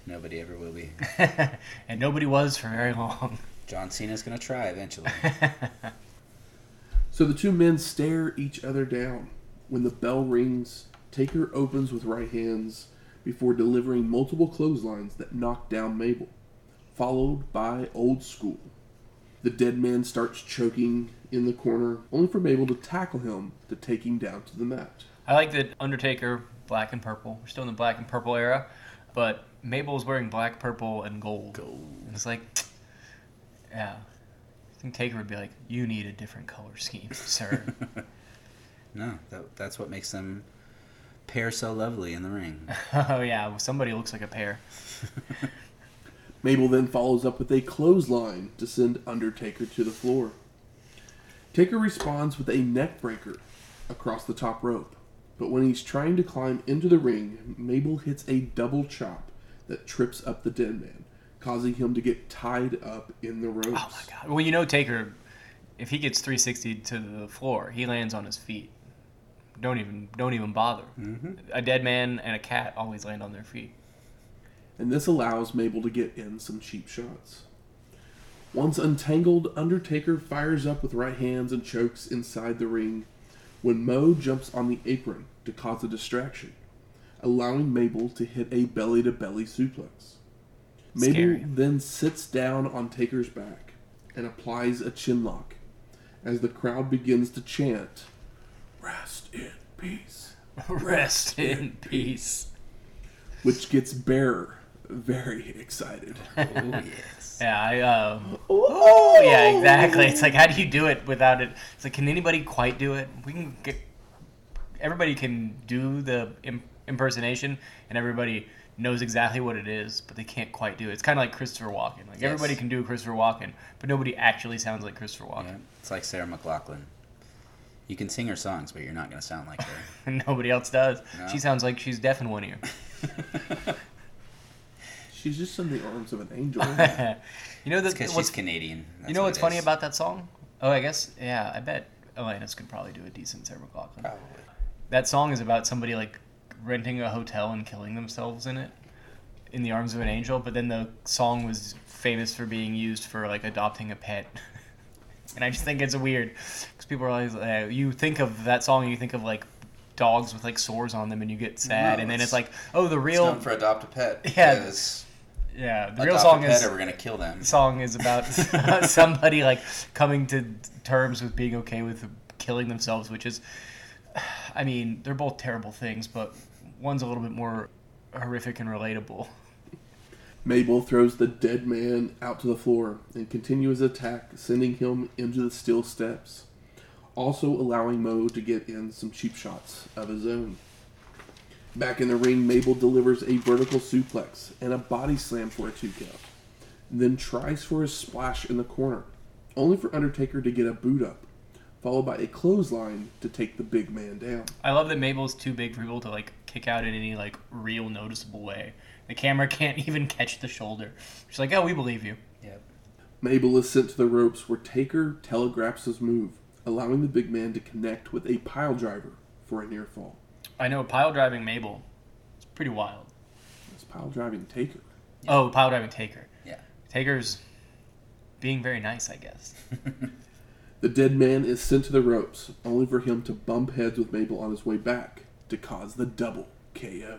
Nobody ever will be. and nobody was for very long. John Cena's gonna try eventually. So the two men stare each other down. When the bell rings, Taker opens with right hands before delivering multiple clotheslines that knock down Mabel, followed by Old School. The dead man starts choking in the corner, only for Mabel to tackle him to take him down to the mat. I like that Undertaker, black and purple. We're still in the black and purple era, but Mabel's wearing black, purple, and gold. Gold. And it's like, yeah. I think Taker would be like, you need a different color scheme, sir. no, that, that's what makes them pair so lovely in the ring. oh, yeah, well, somebody looks like a pair. Mabel then follows up with a clothesline to send Undertaker to the floor. Taker responds with a neck breaker across the top rope, but when he's trying to climb into the ring, Mabel hits a double chop that trips up the dead man, causing him to get tied up in the ropes. Oh, my God. Well, you know, Taker, if he gets 360 to the floor, he lands on his feet. Don't even don't even bother. Mm-hmm. A dead man and a cat always land on their feet. and this allows Mabel to get in some cheap shots. Once untangled, Undertaker fires up with right hands and chokes inside the ring when Mo jumps on the apron to cause a distraction, allowing Mabel to hit a belly to belly suplex. Mabel Scary. then sits down on Taker's back and applies a chin lock as the crowd begins to chant, Rest in peace, Rest in peace. which gets Bear very excited. Oh yes. Yeah, I. Uh, oh, yeah, exactly. It's like, how do you do it without it? It's like, can anybody quite do it? We can get. Everybody can do the Im- impersonation, and everybody knows exactly what it is, but they can't quite do it. It's kind of like Christopher Walken. Like Yes. everybody can do Christopher Walken, but nobody actually sounds like Christopher Yeah, Walken. it's like Sarah McLachlan. You can sing her songs, but you're not gonna sound like her. And nobody else does. No. She sounds like she's deaf in one ear. She's just in the arms of an angel. you know the, Because what's she's Canadian. you know what what's funny is. about that song? Oh, I guess yeah. I bet Alanis could probably do a decent Sarah McLachlan. Probably. That song is about somebody like renting a hotel and killing themselves in it, in the arms of an angel. But then the song was famous for being used for like adopting a pet. and I just think it's weird because people are always uh, you think of that song you think of like dogs with like sores on them and you get sad, No, and then it's- it's like oh the real known for adopt a pet. Yeah. because Yeah, the real song is or we're gonna kill them. the song is about somebody like coming to terms with being okay with killing themselves, which is, I mean, they're both terrible things, but one's a little bit more horrific and relatable. Mabel throws the dead man out to the floor and continues his attack, sending him into the steel steps, also allowing Mo to get in some cheap shots of his own. Back in the ring, Mabel delivers a vertical suplex and a body slam for a two count, then tries for a splash in the corner, only for Undertaker to get a boot up, followed by a clothesline to take the big man down. I love that Mabel's too big for people to like kick out in any like real noticeable way. The camera can't even catch the shoulder. She's like, "Oh, we believe you." Yep. Mabel is sent to the ropes where Taker telegraphs his move, allowing the big man to connect with a pile driver for a near fall. I know pile driving Mabel. It's pretty wild. It's pile driving Taker. Oh, pile driving Taker. Yeah. Taker's being very nice, I guess. The dead man is sent to the ropes, only for him to bump heads with Mabel on his way back to cause the double KO.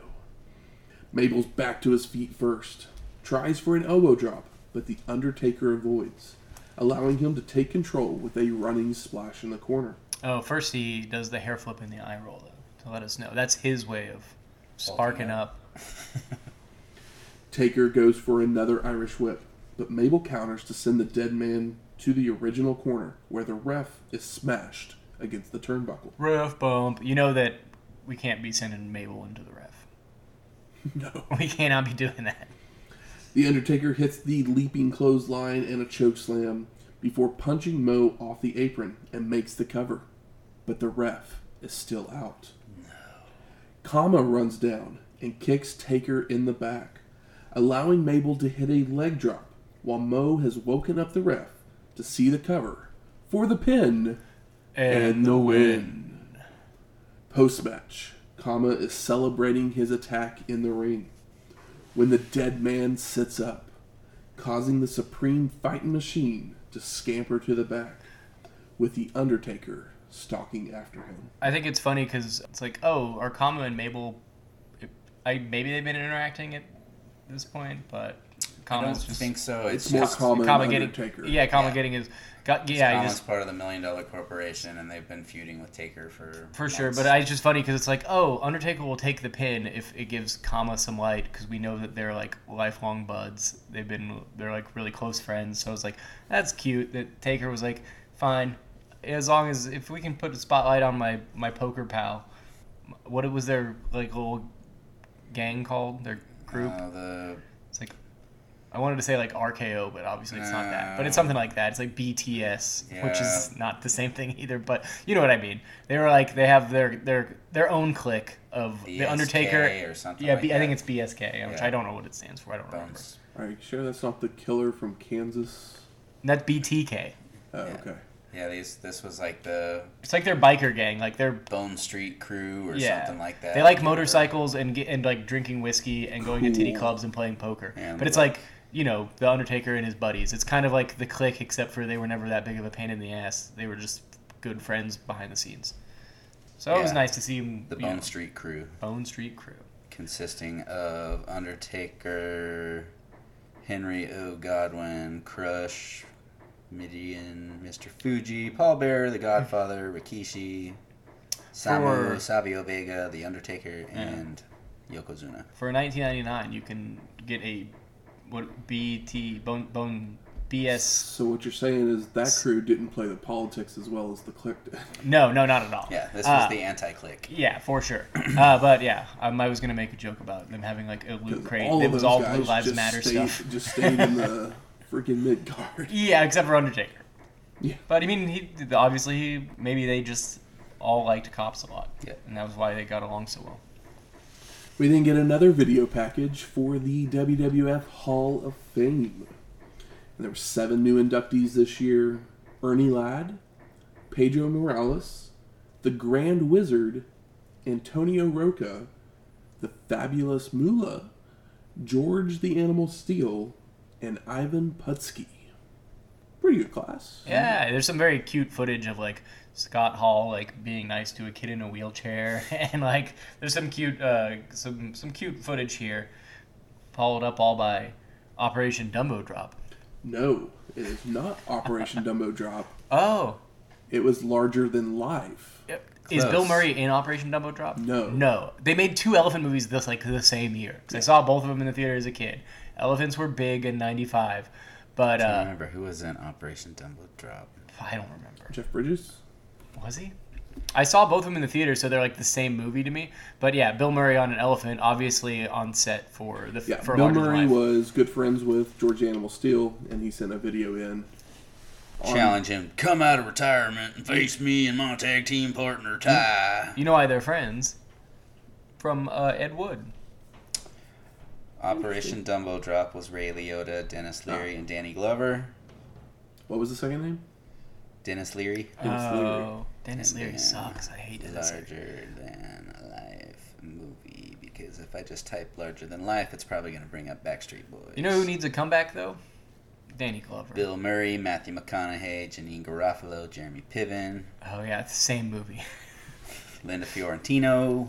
Mabel's back to his feet first, tries for an elbow drop, but the Undertaker avoids, allowing him to take control with a running splash in the corner. Oh, first he does the hair flip and the eye roll though to let us know that's his way of sparking up. Taker goes for another Irish whip, but Mabel counters to send the dead man to the original corner, where the ref is smashed against the turnbuckle. Ref bump. You know that we can't be sending Mabel into the ref. No. We cannot be doing that. The Undertaker hits the leaping clothesline and a choke slam before punching Mo off the apron and makes the cover. But the ref is still out. Kama runs down and kicks Taker in the back, allowing Mabel to hit a leg drop while Mo has woken up the ref to see the cover for the pin and the win. Post match, Kama is celebrating his attack in the ring when the dead man sits up, causing the Supreme Fighting Machine to scamper to the back, with the Undertaker stalking after him. I think it's funny because it's like, oh, are Kama and Mabel? I maybe they've been interacting at this point, but I don't just think so. It's, It's more just, Kama Kama getting Undertaker. yeah, Kama Yeah. getting his got yeah, he Kama's just part of the Million Dollar Corporation, and they've been feuding with Taker for For sure, but I, it's just funny because it's like, oh, Undertaker will take the pin if it gives Kama some light because we know that they're like lifelong buds. They've been they're like really close friends. So it's like that's cute that Taker was like, fine, as long as if we can put a spotlight on my my poker pal. What was their like little gang called? Their group? Uh, the It's like I wanted to say like RKO, but obviously it's not that. But it's something like that. It's like BTS, which is not the same thing either. But you know what I mean. They were like they have their their their own clique of the Undertaker. or something Yeah, like B, I think it's BSK, which Yeah. I don't know what it stands for. I don't remember. Bones. Are you sure that's not the killer from Kansas? And that's BTK. Oh, Yeah. okay. Yeah, these this was like the It's like their biker gang. Like they're Bone Street Crew or yeah. something like that. They like motorcycles and get and like drinking whiskey and going to titty clubs and playing poker. Yeah, but it's like- like you know the Undertaker and his buddies. It's kind of like the clique, except for they were never that big of a pain in the ass. They were just good friends behind the scenes. So it was nice to see him. the Bone know, Street Crew, Bone Street Crew. consisting of Undertaker, Henry O. Godwinn, Crush, Mideon, Mr. Fuji, Paul Bearer, The Godfather, Rikishi, Samu, For- Savio Vega, The Undertaker, and Yokozuna. For 1999, you can get a what BT Bone Bone BS. So what you're saying is that crew didn't play the politics as well as the clique did. No, no, not at all. Yeah, this was Uh, the anti-click. Yeah, for sure. Uh, but yeah, um, I was gonna make a joke about them having like a loot 'Cause crate. all It of was those all guys Blue Lives just Matter stayed, stuff. Just stayed in the freaking mid card. Yeah, except for Undertaker. Yeah. But I mean, he obviously he, maybe they just all liked cops a lot, Yeah. and that was why they got along so well. We then get another video package for the WWF Hall of Fame. And there were seven new inductees this year Ernie Ladd, Pedro Morales, the Grand Wizard, Antonio Rocca, the Fabulous Moolah, George the Animal Steele, and Ivan Putski. Pretty good class. Yeah, there's some very cute footage of like Scott Hall like being nice to a kid in a wheelchair, and like there's some cute uh, some some cute footage here, followed up all by Operation Dumbo Drop. No, it is not Operation Dumbo Drop. Oh, It was larger than life. Yep. is Bill Murray in Operation Dumbo Drop? No. No. They made two elephant movies this like the same year. 'Cause I saw both of them in the theater as a kid. Elephants were big in '95, but I uh, remember who was in Operation Dumbo Drop. I don't remember. Jeff Bridges. Was he? I saw both of them in the theater, so they're like the same movie to me. But yeah, Bill Murray on an elephant, obviously on set for the Yeah, for Bill Murray Life. was good friends with George Animal Steele, and he sent a video in. Challenge him, come out of retirement and face me and my tag team partner Ty. You know why they're friends? From uh, Ed Wood. Operation Dumbo Drop was Ray Liotta, Denis ah. Leary, and Danny Glover. What was the second name? Denis Leary, Denis oh, Leary. oh, Denis Leary then sucks. I hate Denis Leary. larger than life movie because if I just type larger than life, it's probably going to bring up Backstreet Boys. You know who needs a comeback though? Danny Glover. Bill Murray, Matthew McConaughey, Janeane Garofalo, Jeremy Piven, Oh yeah, it's the same movie. Linda Fiorentino.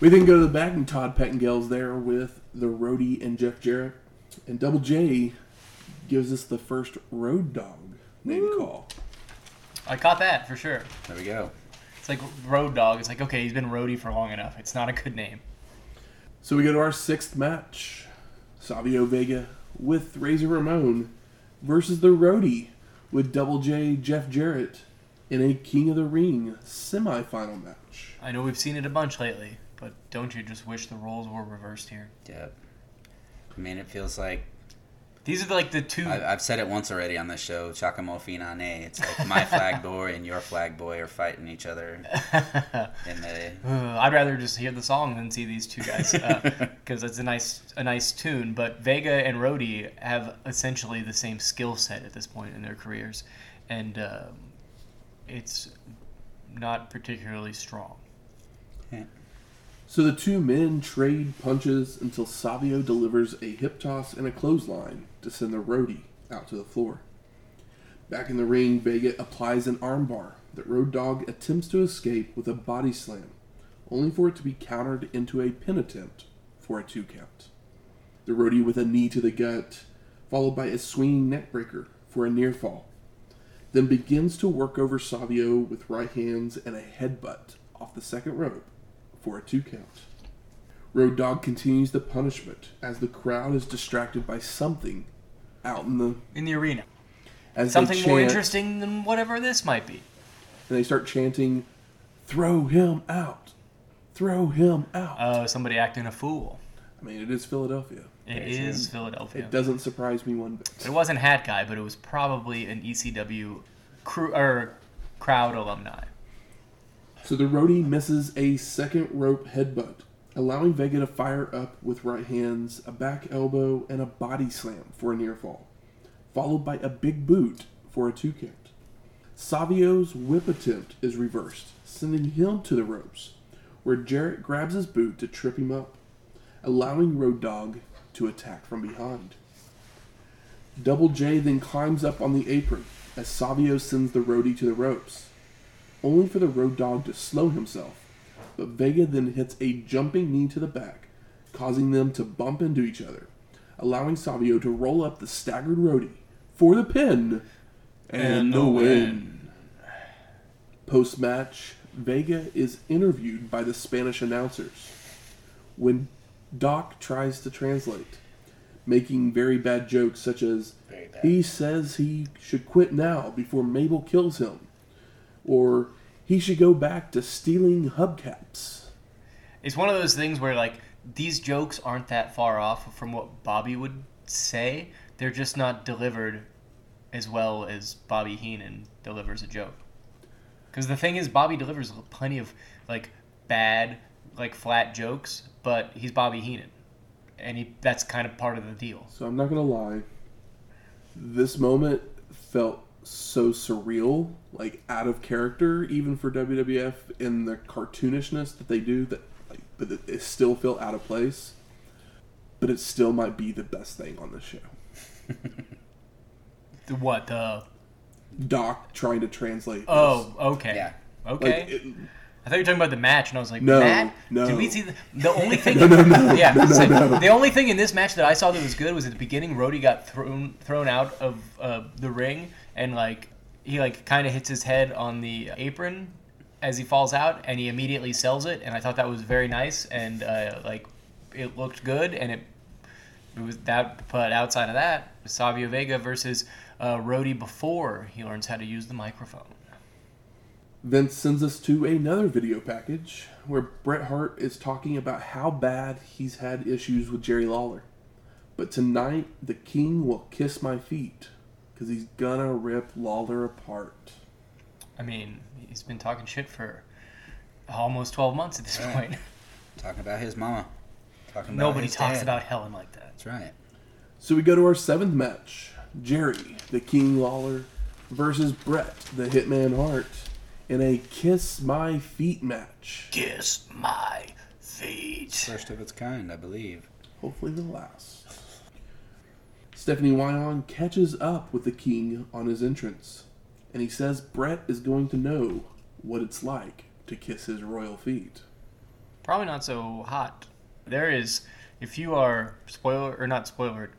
We then go to the back, and Todd Pettengill's there with the roadie and Jeff Jarrett. And Double J gives us the first Road Dog name call. I caught that for sure. There we go. It's like Road Dog. It's like okay, he's been roadie for long enough. It's not a good name. So we go to our sixth match Savio Vega with Razor Ramon versus the roadie with Double J Jeff Jarrett in a King of the Ring semifinal match. I know we've seen it a bunch lately, but don't you just wish the roles were reversed here? Yep. I mean, it feels like These are like the two. I, I've said it once already on this show. Chakamo Finane. It's like my flag boy and your flag boy are fighting each other in the. Uh, I'd rather just hear the song than see these two guys because it's a nice a nice tune. But Vega and Roadie have essentially the same skill set at this point in their careers, and um, it's not particularly strong. So the two men trade punches until Savio delivers a hip toss and a clothesline to send the roadie out to the floor. Back in the ring, Vega applies an armbar that Road Dog attempts to escape with a body slam, only for it to be countered into a pin attempt for a two count. The roadie with a knee to the gut, followed by a swinging neckbreaker for a near fall, then begins to work over Savio with right hands and a headbutt off the second rope for a two count. Road Dog continues the punishment as the crowd is distracted by something out in the In the arena, as something they more interesting than whatever this might be. and they start chanting, "Throw him out! Throw him out!" Uh, somebody acting a fool. I mean, it is Philadelphia. It is. Philadelphia. It doesn't surprise me one bit. It wasn't Hat Guy, but it was probably an ECW crew or crowd alumni. So the roadie misses a second rope headbutt, allowing Vega to fire up with right hands, a back elbow, and a body slam for a near fall, followed by a big boot for a two count. Savio's whip attempt is reversed, sending him to the ropes, where Jarrett grabs his boot to trip him up, allowing Road Dog to attack from behind. Double J then climbs up on the apron as Savio sends the roadie to the ropes only for the road dog to slow himself. But Vega then hits a jumping knee to the back, causing them to bump into each other, allowing Savio to roll up the staggered roadie for the pin and, And the the win. Post match, Vega is interviewed by the Spanish announcers. When Dok tries to translate, making very bad jokes such as, bad. he says he should quit now before Mabel kills him. Or he should go back to stealing hubcaps. It's one of those things where like these jokes aren't that far off from what Bobby would say. They're just not delivered as well as Bobby Heenan delivers a joke. Because the thing is, Bobby delivers plenty of like bad, like flat jokes, but he's Bobby Heenan, and he that's kind of part of the deal. So I'm not gonna lie. This moment felt so surreal, like out of character, even for WWF in the cartoonishness that they do. That, like, but it, it still feel out of place. But it still might be the best thing on the show. The what the? Dok trying to translate. this. Oh, okay, Yeah. okay. Like, it, I thought you were talking about the match, and I was like, No, Matt, no. did we see the, the only thing? No, no, no, yeah, no, no, so no. the only thing in this match that I saw that was good was at the beginning. Roadie got thrown thrown out of uh, the ring, and like he like kind of hits his head on the apron as he falls out, and he immediately sells it. And I thought that was very nice, and uh, like it looked good, and it it was that. But outside of that, Savio Vega versus uh, before he learns how to use the microphone. Vince sends us to another video package where Bret Hart is talking about how bad he's had issues with Jerry Lawler. But tonight, the king will kiss my feet because he's gonna rip Lawler apart. I mean, he's been talking shit for almost 12 months at this Right. point. Talking about his mama. Talking about Nobody his talks dad. about Helen like that. That's right. So we go to our seventh match Jerry, the King Lawler, versus Bret, the Hitman Hart, in a Kiss My Feet match. Kiss my feet. First of its kind, I believe. Hopefully the last. Stephanie Wiand catches up with the king on his entrance, and he says Bret is going to know what it's like to kiss his royal feet. Probably not so hot. There is, if you are spoiler or not spoiler,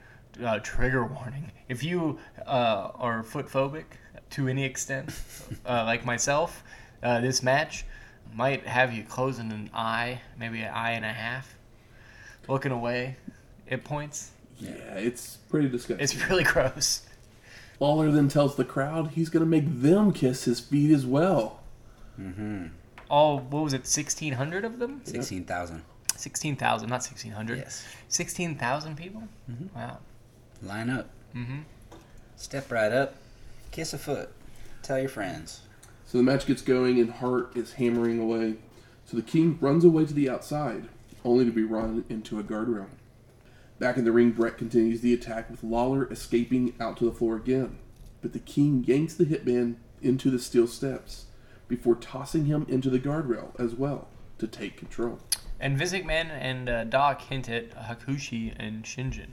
uh, trigger warning. If you uh, are foot phobic to any extent, uh, like myself, uh, this match might have you closing an eye, maybe an eye and a half, looking away at points. Yeah, it's pretty disgusting. It's really gross. Lawler then tells the crowd he's going to make them kiss his feet as well. Mm-hmm. All what was it, sixteen hundred of them? 16,000. Sixteen thousand, not sixteen hundred. Yes. Sixteen thousand people. Wow. Line up. Mm-hmm. Step right up. Kiss a foot. Tell your friends. So the match gets going, and Hart is hammering away. So the king runs away to the outside, only to be run into a guardrail. Back in the ring, Bret continues the attack with Lawler escaping out to the floor again. But the king yanks the hitman into the steel steps before tossing him into the guardrail as well to take control. And Vince McMahon and uh, Dok hint at Hakushi and Shinja.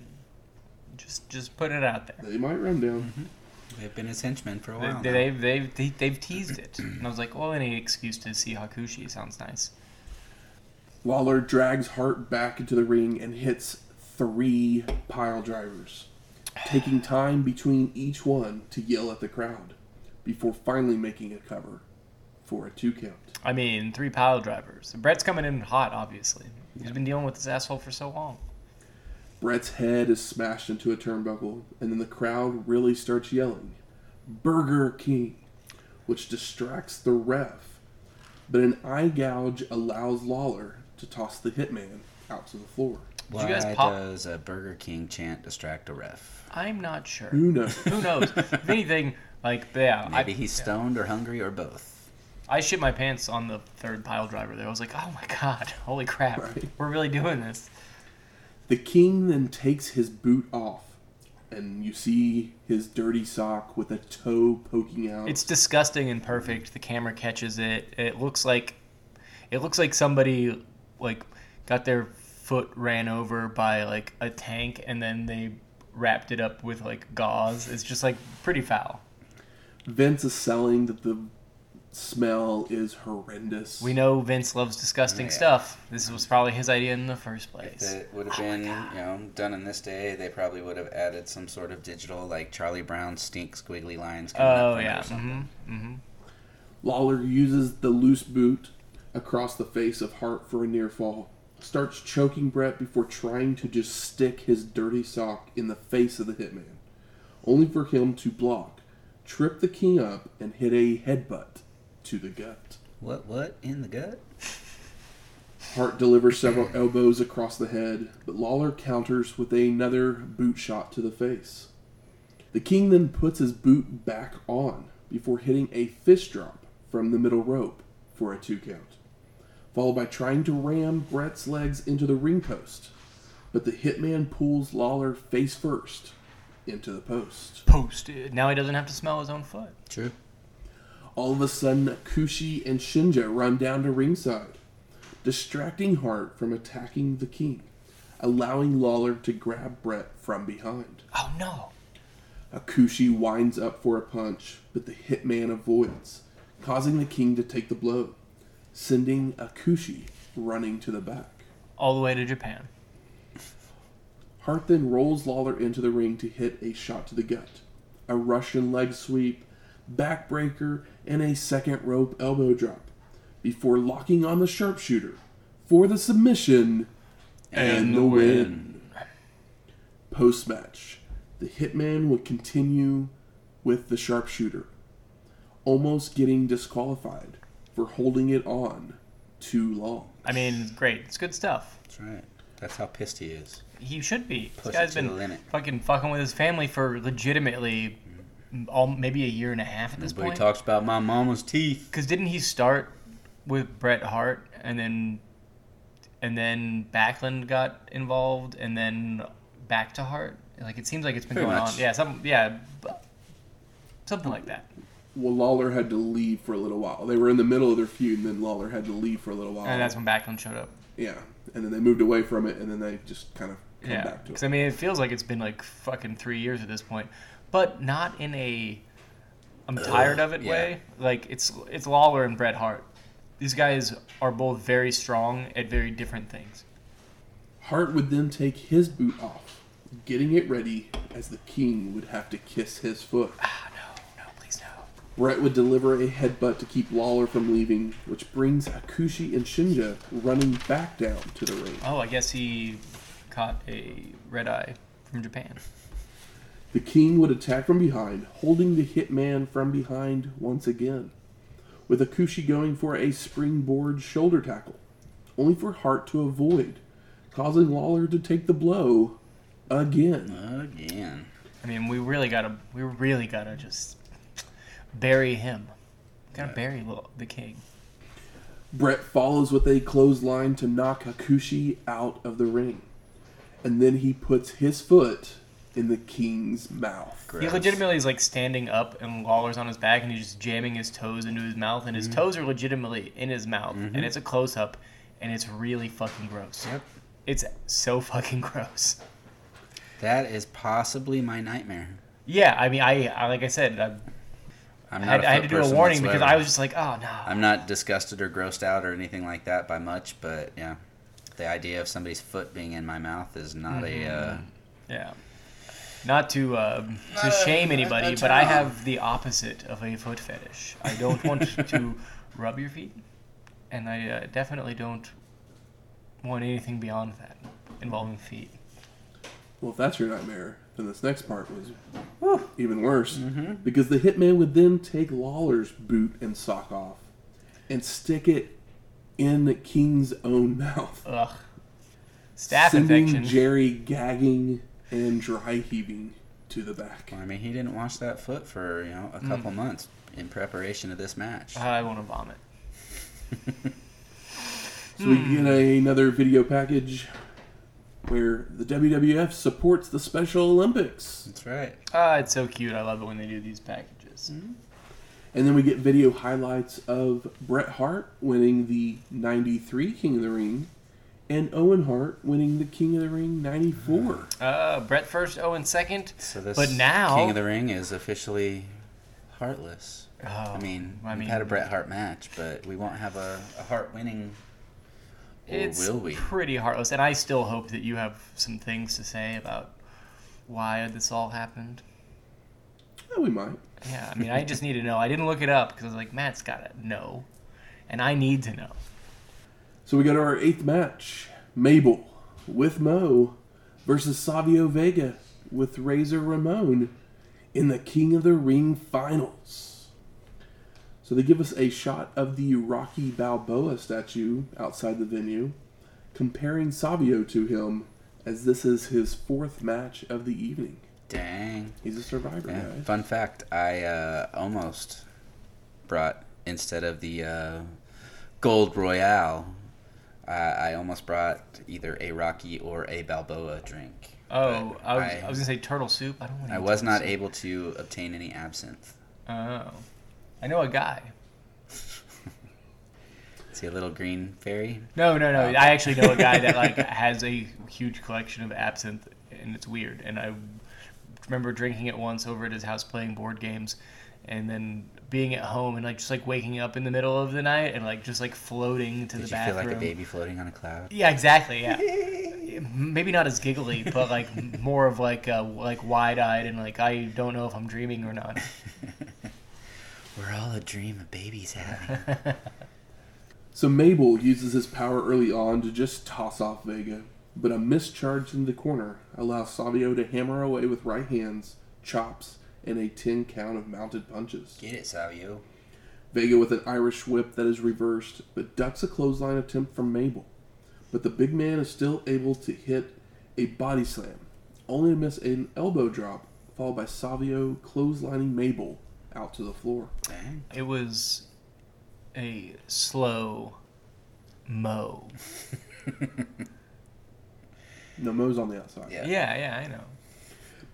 Just, just put it out there. They might run down. They've been his henchmen for a while. now. they've, they've, they, they've teased it, and I was like, well, any excuse to see Hakushi sounds nice. Lawler drags Hart back into the ring and hits three pile drivers, taking time between each one to yell at the crowd before finally making a cover for a two count. I mean, three pile drivers. Bret's coming in hot, obviously. He's been dealing with this asshole for so long. Bret's head is smashed into a turnbuckle, and then the crowd really starts yelling, Burger King, which distracts the ref. But an eye gouge allows Lawler to toss the hitman out to the floor. Did Why you guys pop- does a Burger King chant distract a ref? I'm not sure. Who knows? Who knows? if anything, like, yeah, I, Maybe he's stoned or hungry or both. I shit my pants on the third pile driver there. I was like, oh my god, holy crap, Right. we're really doing this. The king then takes his boot off, and you see his dirty sock with a toe poking out. It's disgusting and perfect. The camera catches it. It looks like it looks like somebody like got their foot ran over by like a tank and then they wrapped it up with like gauze. It's just like pretty foul. Vince is selling that the smell is horrendous. We know Vince loves disgusting Yeah. stuff. This was probably his idea in the first If place. it would have Oh been, you know, done in this day, they probably would have added some sort of digital, like Charlie Brown stink squiggly lines. coming up Oh from it or yeah. something. hmm hmm Lawler uses the loose boot across the face of Hart for a near fall. Starts choking Bret before trying to just stick his dirty sock in the face of the hitman, only for him to block, trip the king up, and hit a headbutt to the gut. What? What in the gut? Hart delivers several elbows across the head, but Lawler counters with another boot shot to the face. The king then puts his boot back on before hitting a fist drop from the middle rope for a two count, followed by trying to ram Bret's legs into the ring post. But the hitman pulls Lawler face first into the post. Posted. Now he doesn't have to smell his own foot. True. All of a sudden, Kushi and Shinja run down to ringside, distracting Hart from attacking the king, allowing Lawler to grab Bret from behind. Oh no. Hakushi winds up for a punch, but the hitman avoids, causing the king to take the blow. Sending Hakushi running to the back. All the way to Japan. Hart then rolls Lawler into the ring to hit a shot to the gut, a Russian leg sweep, backbreaker, and a second rope elbow drop before locking on the sharpshooter for the submission and, the win. Post match, the Hitman would continue with the sharpshooter, almost getting disqualified for holding it on too long. I mean, great. It's good stuff. That's right. That's how pissed he is. He should be. Push this it guy's to been the limit. fucking fucking with his family for legitimately all maybe a year and a half at this Nobody point. talks about my mama's teeth. Because didn't he start with Bret Hart and then and then Backlund got involved and then back to Hart? Like it seems like it's been Pretty going much. on. Yeah, some yeah, something like that. Well, Lawler had to leave for a little while. They were in the middle of their feud, and then Lawler had to leave for a little while. And that's when Backlund showed up. yeah, and then they moved away from it, and then they just kind of come Yeah, back to because it. I mean, it feels like it's been like fucking three years at this point, but not in a I'm tired of it yeah. way. Like it's it's Lawler and Bret Hart. These guys are both very strong at very different things. Hart would then take his boot off, getting it ready as the king would have to kiss his foot. Ah, no, no, please no. Bret would deliver a headbutt to keep Lawler from leaving, which brings Hakushi and Shinja running back down to the ring. Oh, I guess he caught a red eye from Japan. The king would attack from behind, holding the hitman from behind once again, with Hakushi going for a springboard shoulder tackle, only for Hart to avoid, causing Lawler to take the blow again. Again. I mean, we really gotta, we really gotta just bury him. Gotta bury Lil- the king. Bret follows with a clothesline to knock Hakushi out of the ring. And then he puts his foot in the king's mouth. He legitimately is like standing up and Lawler's on his back and he's just jamming his toes into his mouth and his mm-hmm. toes are legitimately in his mouth and mm-hmm. it's a close up and it's really fucking gross. Yep. It's so fucking gross. That is possibly my nightmare. Yeah, I mean, I, I like I said, I, I'm I not had, a I had to do a person warning because. I was just like, oh no. I'm not disgusted or grossed out or anything like that by much, but yeah, the idea of somebody's foot being in my mouth is not a. Uh, Yeah. Not to uh, to a- shame a- anybody, a but I turn on. have the opposite of a foot fetish. I don't want to rub your feet, and I uh, definitely don't want anything beyond that involving feet. Well, if that's your nightmare, then this next part was even worse. Because the hitman would then take Lawler's boot and sock off and stick it in the king's own mouth, Ugh. Staph sending infection. Jerry gagging and dry heaving to the back. I mean, he didn't wash that foot for you know a couple Mm. months in preparation of this match. I want to vomit. So we get another video package where the WWF supports the Special Olympics. That's right. Ah, it's so cute. I love it when they do these packages. And then we get video highlights of Bret Hart winning the 93 King of the Ring and Owen Hart winning the King of the Ring 94. Uh, Bret first, Owen second. So this But now- King of the Ring is officially heartless. Oh, I mean, I we've had a Bret Hart match, but we won't have a, a Hart winning. It's will we? pretty heartless, and I still hope that you have some things to say about why this all happened. Yeah, we might. Yeah, I mean, I just need to know. I didn't look it up because I was like, Matt's got to know, and I need to know. So we go to our eighth match Mabel with Mo versus Savio Vega with Razor Ramon in the King of the Ring finals. So they give us a shot of the Rocky Balboa statue outside the venue, comparing Savio to him as this is his fourth match of the evening. Dang. He's a survivor, Yeah. guys. Fun fact: I uh, almost brought instead of the uh, Gold Royale, I, I almost brought either a Rocky or a Balboa drink. Oh, I was, I, I was gonna say turtle soup. I don't want. I was not able to obtain any absinthe. Oh, I know a guy. See a little green fairy? No, no, no. Oh. I actually know a guy that like has a huge collection of absinthe, and it's weird. And I remember drinking it once over at his house playing board games, and then being at home and like just like waking up in the middle of the night and like just like floating to Did the you feel bathroom. like a baby floating on a cloud? Yeah, exactly. Yeah, maybe not as giggly, but like more of like uh, like wide eyed and like I don't know if I'm dreaming or not. We're all a dream a baby's having. So Mabel uses his power early on to just toss off Vega, but a mischarge in the corner allows Savio to hammer away with right hands, chops, and a 10 count of mounted punches. Get it, Savio. Vega with an Irish whip that is reversed, but ducks a clothesline attempt from Mabel. But the big man is still able to hit a body slam, only to miss an elbow drop, followed by Savio clotheslining Mabel out to the floor. Dang. It was a slow mo. No Mo's on the outside. Yeah. Yeah, yeah, I know.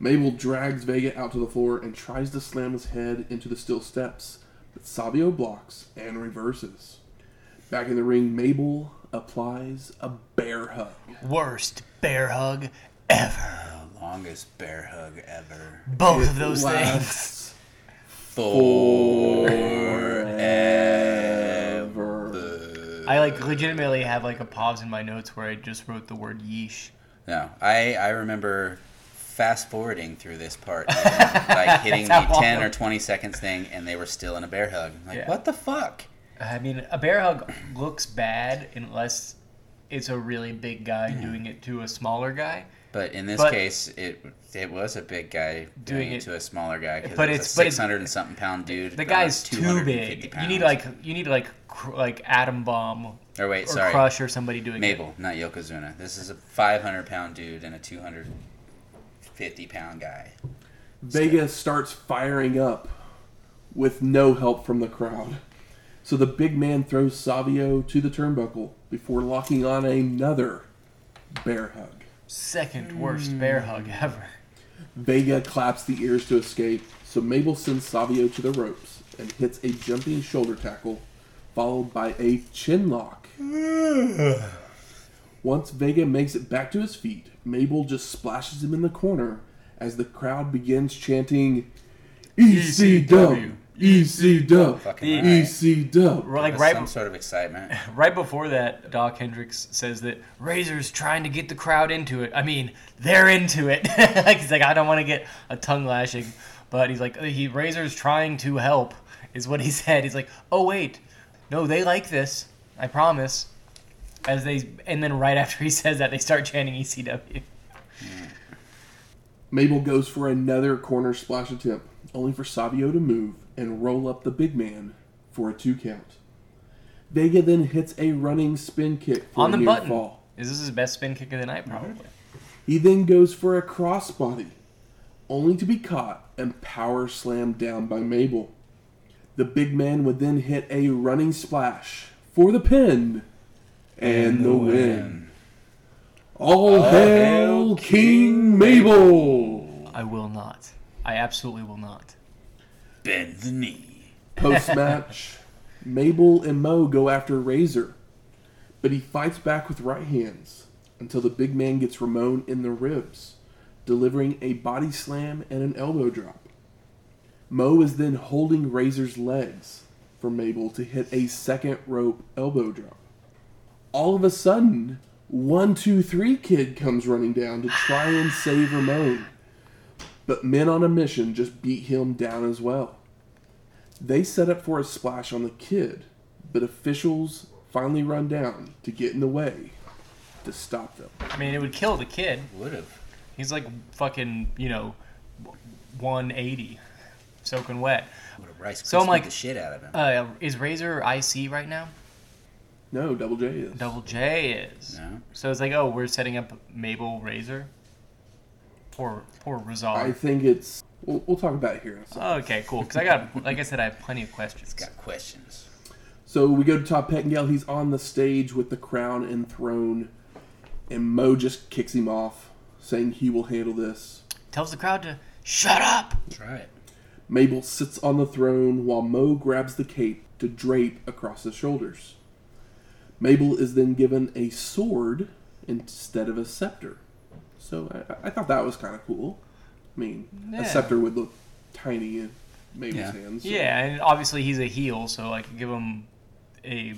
Mabel drags Vega out to the floor and tries to slam his head into the steel steps, but Savio blocks and reverses. Back in the ring, Mabel applies a bear hug. Worst bear hug ever. The longest bear hug ever. Both It of those things. Forever. I like legitimately have like a pause in my notes where I just wrote the word yeesh. No, I I remember fast forwarding through this part, and, like hitting the ten or twenty seconds thing, and they were still in a bear hug. Like Yeah. what the fuck? I mean, a bear hug looks bad unless it's a really big guy doing it to a smaller guy. But in this But- case, it it was a big guy doing, Doing it it- to a smaller guy because but it was it's- a but it's- six hundred and something pound dude. The guy's too big. pounds. You need like you need like cr- like Adam Bomb or wait, or sorry, crush or somebody doing it. Mabel, not Yokozuna. This is a five hundred pound dude and a two hundred fifty pound guy. Vega starts firing up with no help from the crowd. So the big man throws Savio to the turnbuckle before locking on another bear hug. It. Second worst bear hug mm. ever. Vega claps the ears to escape, so Mabel sends Savio to the ropes and hits a jumping shoulder tackle, followed by a chin lock. Once Vega makes it back to his feet, Mabel just splashes him in the corner as the crowd begins chanting EC dub, EC dub, Fucking right. EC dub. Like right some sort of excitement. right before that, Dok Hendrix says that Razor's trying to get the crowd into it. I mean, they're into it. like he's like, I don't want to get a tongue lashing, but he's like, he Razor's trying to help, is what he said. He's like, oh wait, no, they like this. I promise. As they and then right after he says that, they start chanting ECW. Mabel goes for another corner splash attempt, only for Savio to move and roll up the big man for a two count. Vega then hits a running spin kick for On a the near button. fall. Is this his best spin kick of the night? Probably. Mm-hmm. He then goes for a crossbody, only to be caught and power slammed down by Mabel. The big man would then hit a running splash for the pin and, the win. All hail King Mabel! I will not. I absolutely will not. Bend the knee. Post match, Mabel and Mo go after Razor, but he fights back with right hands until the big man gets Ramon in the ribs, delivering a body slam and an elbow drop. Mo is then holding Razor's legs for Mabel to hit a second rope elbow drop. All of a sudden, one, two, three kid comes running down to try and save Ramon. But men on a mission just beat him down as well. They set up for a splash on the kid, but officials finally run down to get in the way to stop them. I mean, it would kill the kid. Would have. He's like fucking, you know, 180, soaking wet. Would have rice So I'm like- the shit out of him. Uh, is Razor IC right now? No, Double J is. Double J is. no. So it's like, oh, we're setting up Mabel Razor. Poor, poor I think it's. We'll, we'll talk about it here. in a second. okay, cool. Because I got, like I said, I have plenty of questions. Got questions. So we go to Todd Pettengill. He's on the stage with the crown and throne, and Mo just kicks him off, saying he will handle this. Tells the crowd to shut up. Try it. Mabel sits on the throne while Mo grabs the cape to drape across his shoulders. Mabel is then given a sword instead of a scepter. So I, I thought that was kind of cool. I mean, Yeah. a scepter would look tiny in Mabel's Yeah. hands. so- Yeah, and obviously he's a heel, so like give him a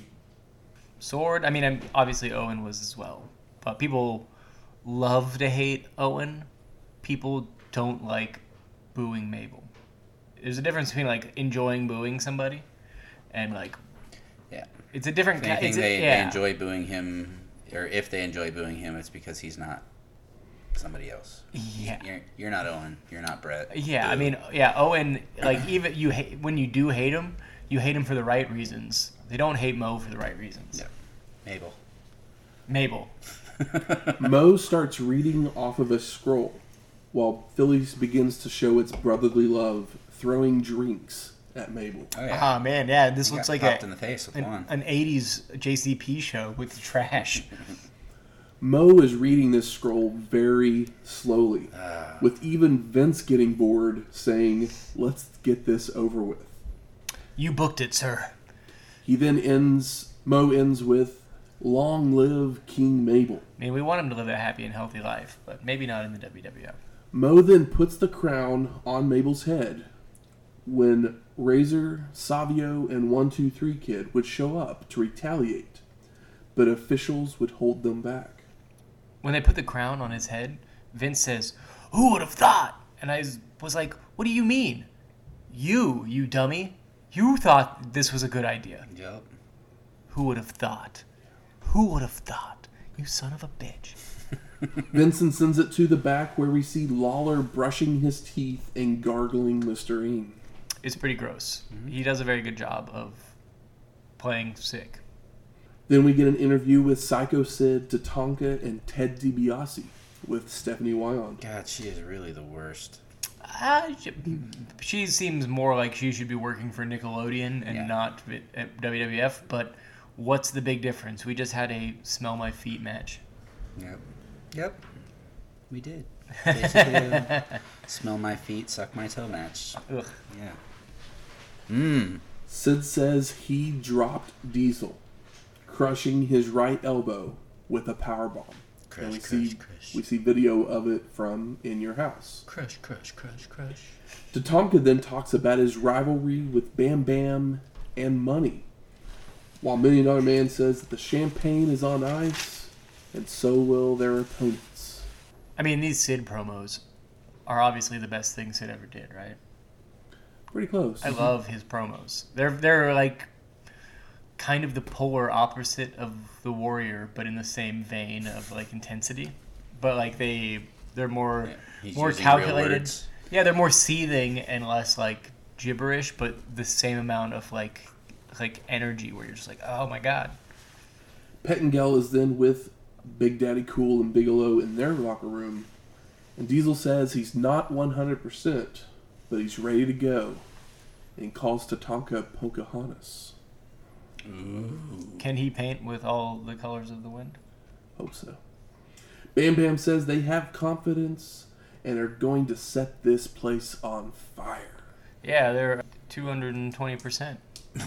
sword. I mean, I'm, obviously Owen was as well, but people love to hate Owen. People don't like booing Mabel. There's a difference between like enjoying booing somebody and like Yeah. it's a different. If ca- anything, it's a- they, yeah. they enjoy booing him, or if they enjoy booing him, it's because he's not somebody else. Yeah. You're, you're not Owen. You're not Bret. Yeah, I mean, yeah, Owen. Like even you hate when you do hate him, you hate him for the right reasons. They don't hate Mo for the right reasons. Yeah. Mabel. Mabel. Mo starts reading off of a scroll while Phillies begins to show its brotherly love, throwing drinks at Mabel. Oh yeah. Ah man, yeah, this He looks like popped a, in the face with an, one. an 80s JCP show with trash. Mo is reading this scroll very slowly, Ah. with even Vince getting bored, saying, Let's get this over with. you booked it, sir. He then ends, Mo ends with, Long live King Mabel. I mean, we want him to live a happy and healthy life, but maybe not in the WWF. Mo then puts the crown on Mabel's head when Razor, Savio, and 123 Kid would show up to retaliate, but officials would hold them back. When they put the crown on his head, Vince says, "Who would have thought?" And I was like, "What do you mean? You, you dummy. You thought this was a good idea. Yep. Who would have thought? Who would have thought? You son of a bitch." Vincent sends it to the back where we see Lawler brushing his teeth and gargling Listerine. It's pretty gross. Mm-hmm. He does a very good job of playing sick. Then we get an interview with Psycho Sid, Tatanka, and Ted DiBiase with Stephanie Wiand. God, she is really the worst. Uh, she, she seems more like she should be working for Nickelodeon and Yeah. not at WWF. But what's the big difference? We just had a smell my feet match. Yep. Yep. We did. Basically, a smell my feet, suck my toe match. Ugh. Yeah. Mmm. Sid says he dropped Diesel, crushing his right elbow with a power bomb. Crush, and we crush, see crush. we see video of it from In Your House. Crush, crush, crush, crush. Tatanka then talks about his rivalry with Bam Bam and Money, while Million Dollar Man says that the champagne is on ice, and so will their opponents. I mean, these Sid promos are obviously the best thing Sid ever did, right? Pretty close. I love his promos. They're they're like kind of the polar opposite of the Warrior, but in the same vein of like intensity. But like they they're more Yeah, more calculated. Yeah, they're more seething and less like gibberish, but the same amount of like like energy where you're just like, oh my god. Pettengill is then with Big Daddy Cool and Bigelow in their locker room, and Diesel says he's not 100%, but he's ready to go, and calls Tatanka Pocahontas. Can he paint with all the colors of the wind? Hope so. Bam Bam says they have confidence and are going to set this place on fire. Yeah, they're two hundred and twenty percent.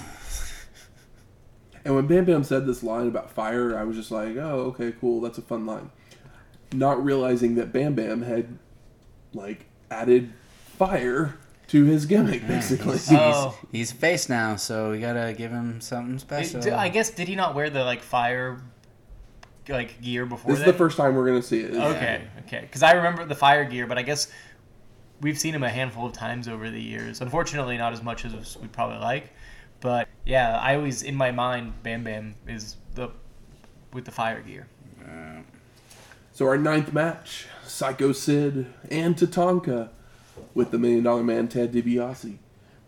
And when Bam Bam said this line about fire, I was just like, oh, okay, cool, that's a fun line. Not realizing that Bam Bam had, like, added fire to his gimmick, basically. He's, Oh. he's face now, so we gotta give him something special. I guess did he not wear the like fire like gear before This is the first time we're going to see it. Okay, okay. Because I remember the fire gear, but I guess we've seen him a handful of times over the years. Unfortunately, not as much as we'd probably like. But yeah, I always in my mind, Bam Bam is the with the fire gear. Uh, So our ninth match, Psycho Sid and Tatanka with the Million Dollar Man Ted DiBiase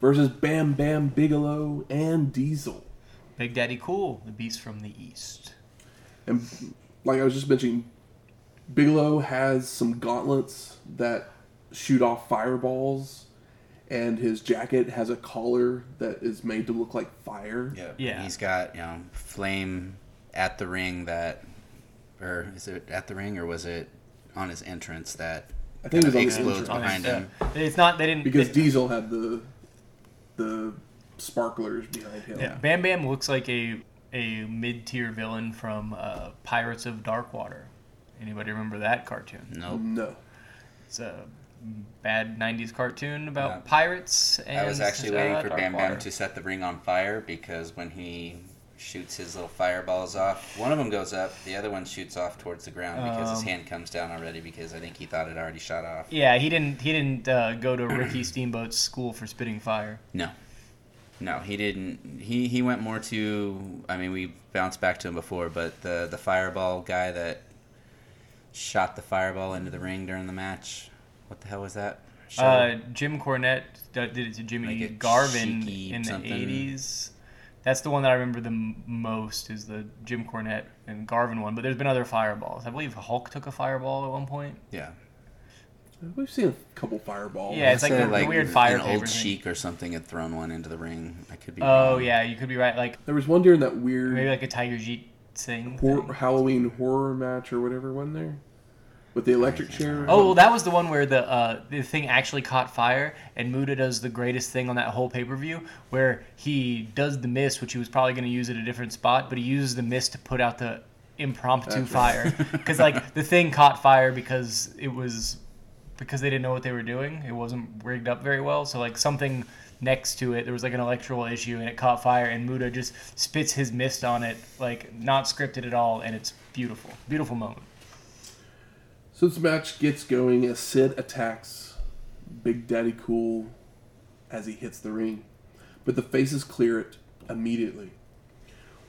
versus Bam Bam Bigelow and Diesel. Big Daddy Cool, the beast from the east. And like I was just mentioning, Bigelow has some gauntlets that shoot off fireballs, and his jacket has a collar that is made to look like fire. yeah. Yeah. He's got you know flame at the ring that, or is it at the ring or was it on his entrance that I think it was on explodes entrance. Behind his- him? It's not. They didn't because they- Diesel had the the sparklers behind him. yeah, Bam Bam looks like a a mid tier villain from uh, Pirates of Darkwater. Anybody remember that cartoon? Nope. No. It's a bad '90s cartoon about Yeah. pirates. And I was actually uh, waiting for Dark Bam Water. Bam to set the ring on fire because when he shoots his little fireballs off, one of them goes up, the other one shoots off towards the ground because his Um, hand comes down already because I think he thought it already shot off. Yeah, he didn't. He didn't uh, go to Ricky Steamboat's school for spitting fire. No. No, he didn't. He, he went more to. I mean, we bounced back to him before, but the the fireball guy that shot the fireball into the ring during the match. What the hell was that? Uh, Jim Cornette did it to Jimmy Like Garvin in the something. '80s. That's the one that I remember the m- most is the Jim Cornette and Garvin one. But there's been other fireballs. I believe Hulk took a fireball at one point. yeah. We've seen a couple fireballs. Yeah, it's like Say, the- the weird fire An old paper thing. sheik or something had thrown one into the ring. I could be. Oh wrong. yeah, you could be right. Like There was one during that weird maybe like a Tiger Jeet thing. hor- Halloween horror match or whatever one there with the electric chair. Oh, well, that was the one where the uh, the thing actually caught fire, and Muta does the greatest thing on that whole pay per view, where he does the mist, which he was probably going to use at a different spot, but he uses the mist to put out the impromptu That's fire, because like the thing caught fire because it was because they didn't know what they were doing. It wasn't rigged up very well, so like something next to it, there was like an electrical issue, and it caught fire, and Muta just spits his mist on it, like not scripted at all, and it's beautiful, beautiful moment. So this match gets going as Sid attacks Big Daddy Cool as he hits the ring, but the faces clear it immediately.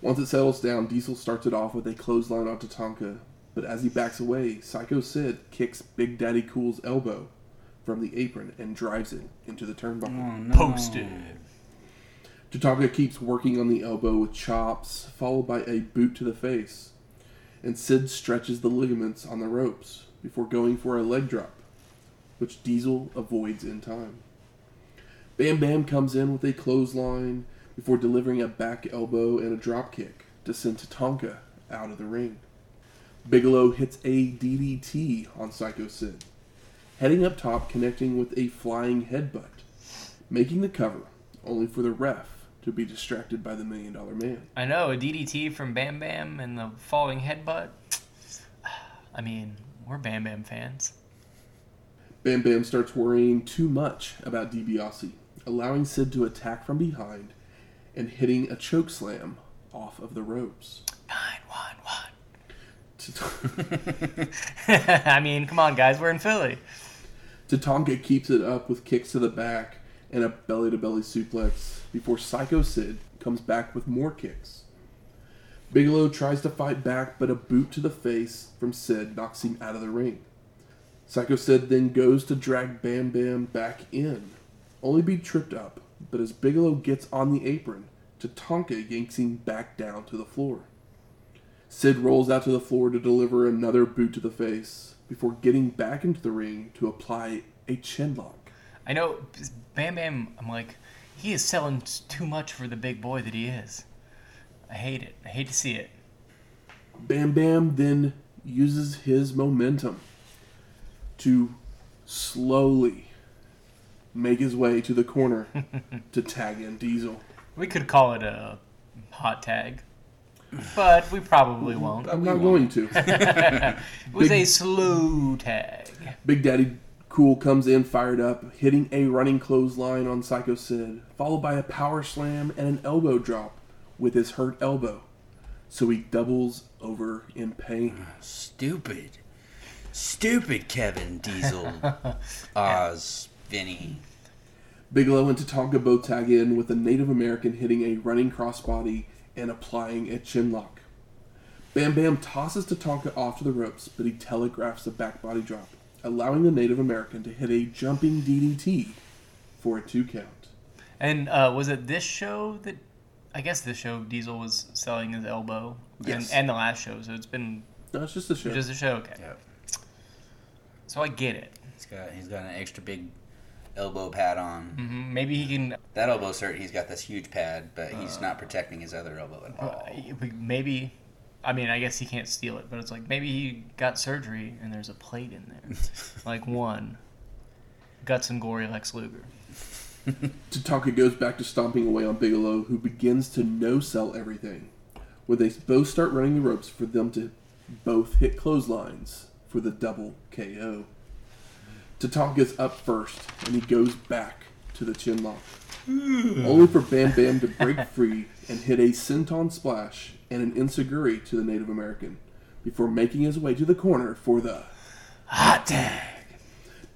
Once it settles down, Diesel starts it off with a clothesline onto Tonka, but as he backs away, Psycho Sid kicks Big Daddy Cool's elbow from the apron and drives it into the turnbuckle. Oh, no. Posted. Tatanka keeps working on the elbow with chops, followed by a boot to the face. And Sid stretches the ligaments on the ropes before going for a leg drop, which Diesel avoids in time. Bam Bam comes in with a clothesline before delivering a back elbow and a drop kick to send Tatanka out of the ring. Bigelow hits a DDT on Psycho Sid, heading up top, connecting with a flying headbutt, making the cover, only for the ref to be distracted by the Million Dollar Man. I know a DDT from Bam Bam and the falling headbutt. I mean, we're Bam Bam fans. Bam Bam starts worrying too much about DiBiase, allowing Sid to attack from behind and hitting a choke slam off of the ropes. Nine one one. I mean, come on, guys, we're in Philly. Tatanka keeps it up with kicks to the back and a belly to belly suplex before Psycho Sid comes back with more kicks. Bigelow tries to fight back, but a boot to the face from Sid knocks him out of the ring. Psycho Sid then goes to drag Bam Bam back in, only be tripped up, but as Bigelow gets on the apron, Tatanka yanks him back down to the floor. Sid rolls out to the floor to deliver another boot to the face before getting back into the ring to apply a chin lock. I know Bam Bam. I'm like, he is selling too much for the big boy that he is. I hate it. I hate to see it. Bam Bam then uses his momentum to slowly make his way to the corner to tag in Diesel. We could call it a hot tag, but we probably mm, won't. I'm we not won't. going to. It was Big- a slow tag. Big Daddy Cool comes in fired up, hitting a running clothesline on Psycho Sid, followed by a power slam and an elbow drop with his hurt elbow. So he doubles over in pain. Stupid. Stupid Kevin Diesel. Oz. Vinny. Bigelow and Tatanka both tag in with a Native American hitting a running crossbody and applying a chin lock. Bam Bam tosses Tatanka off to the ropes, but he telegraphs a back body drop, allowing the Native American to hit a jumping DDT for a two count. And uh, was it this show that? I guess this show Diesel was selling his elbow, Yes. and, and the last show. So it's been No, it's just a show. just a show. Okay, Yep. so I get it. He's got he's got an extra big elbow pad on. hmm Maybe he can. That elbow's hurt. He's got this huge pad, but he's not protecting his other elbow at all. uh, Maybe. I mean, I guess he can't steal it, but it's like maybe he got surgery and there's a plate in there, like one. Guts and gory Lex Luger. Tatanka goes back to stomping away on Bigelow, who begins to no sell everything, where they both start running the ropes for them to both hit clotheslines for the double KO. Tatanka's up first, and he goes back to the chin lock. Hmm. Only for Bam Bam to break free and hit a senton splash and an enzuigiri to the Native American before making his way to the corner for the Hot tag.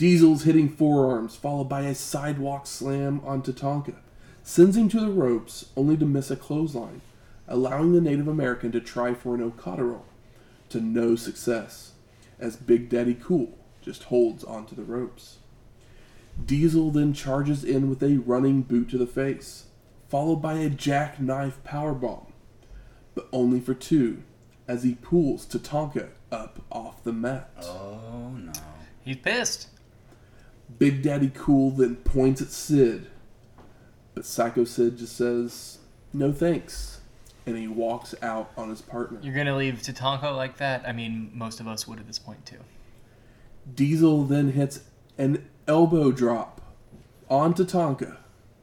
Diesel's hitting forearms, followed by a sidewalk slam on Tatanka, sends him to the ropes only to miss a clothesline, allowing the Native American to try for an Okada roll, to no success, as Big Daddy Cool just holds onto the ropes. Diesel then charges in with a running boot to the face, followed by a jackknife powerbomb, but only for two, as he pulls Tatanka up off the mat. Oh no. He's pissed. Big Daddy Cool then points at Sid, but Psycho Sid just says, no thanks, and he walks out on his partner. You're gonna leave Tatanka like that? I mean, most of us would at this point too. Diesel then hits an elbow drop on Tatanka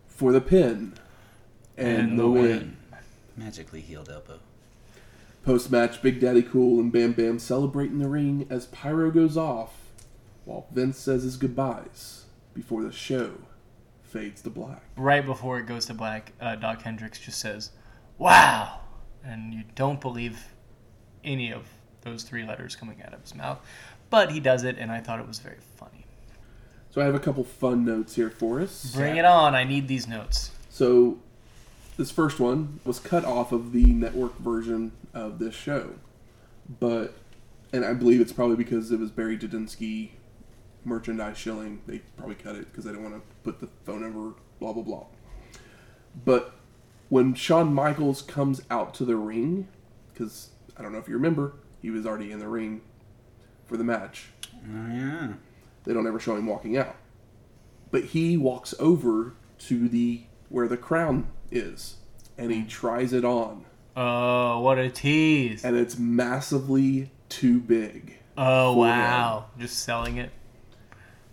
for the pin and, And the the win. Magically healed elbow. Post match, Big Daddy Cool and Bam Bam celebrate in the ring as Pyro goes off while Vince says his goodbyes before the show fades to black. Right before it goes to black, uh, Dok Hendrix just says, "Wow," and you don't believe any of those three letters coming out of his mouth, but he does it, and I thought it was very funny. So I have a couple fun notes here for us. Bring it on! I need these notes. So, this first one was cut off of the network version of this show, but and I believe it's probably because it was Barry Didinsky merchandise shilling. They probably cut it because they didn't want to put the phone number, blah blah blah. But when Shawn Michaels comes out to the ring, because I don't know if you remember, he was already in the ring for the match. Oh yeah. They don't ever show him walking out. But he walks over to the where the crown is and he tries it on Oh, what a tease! and it's massively too big. Oh wow, just selling it.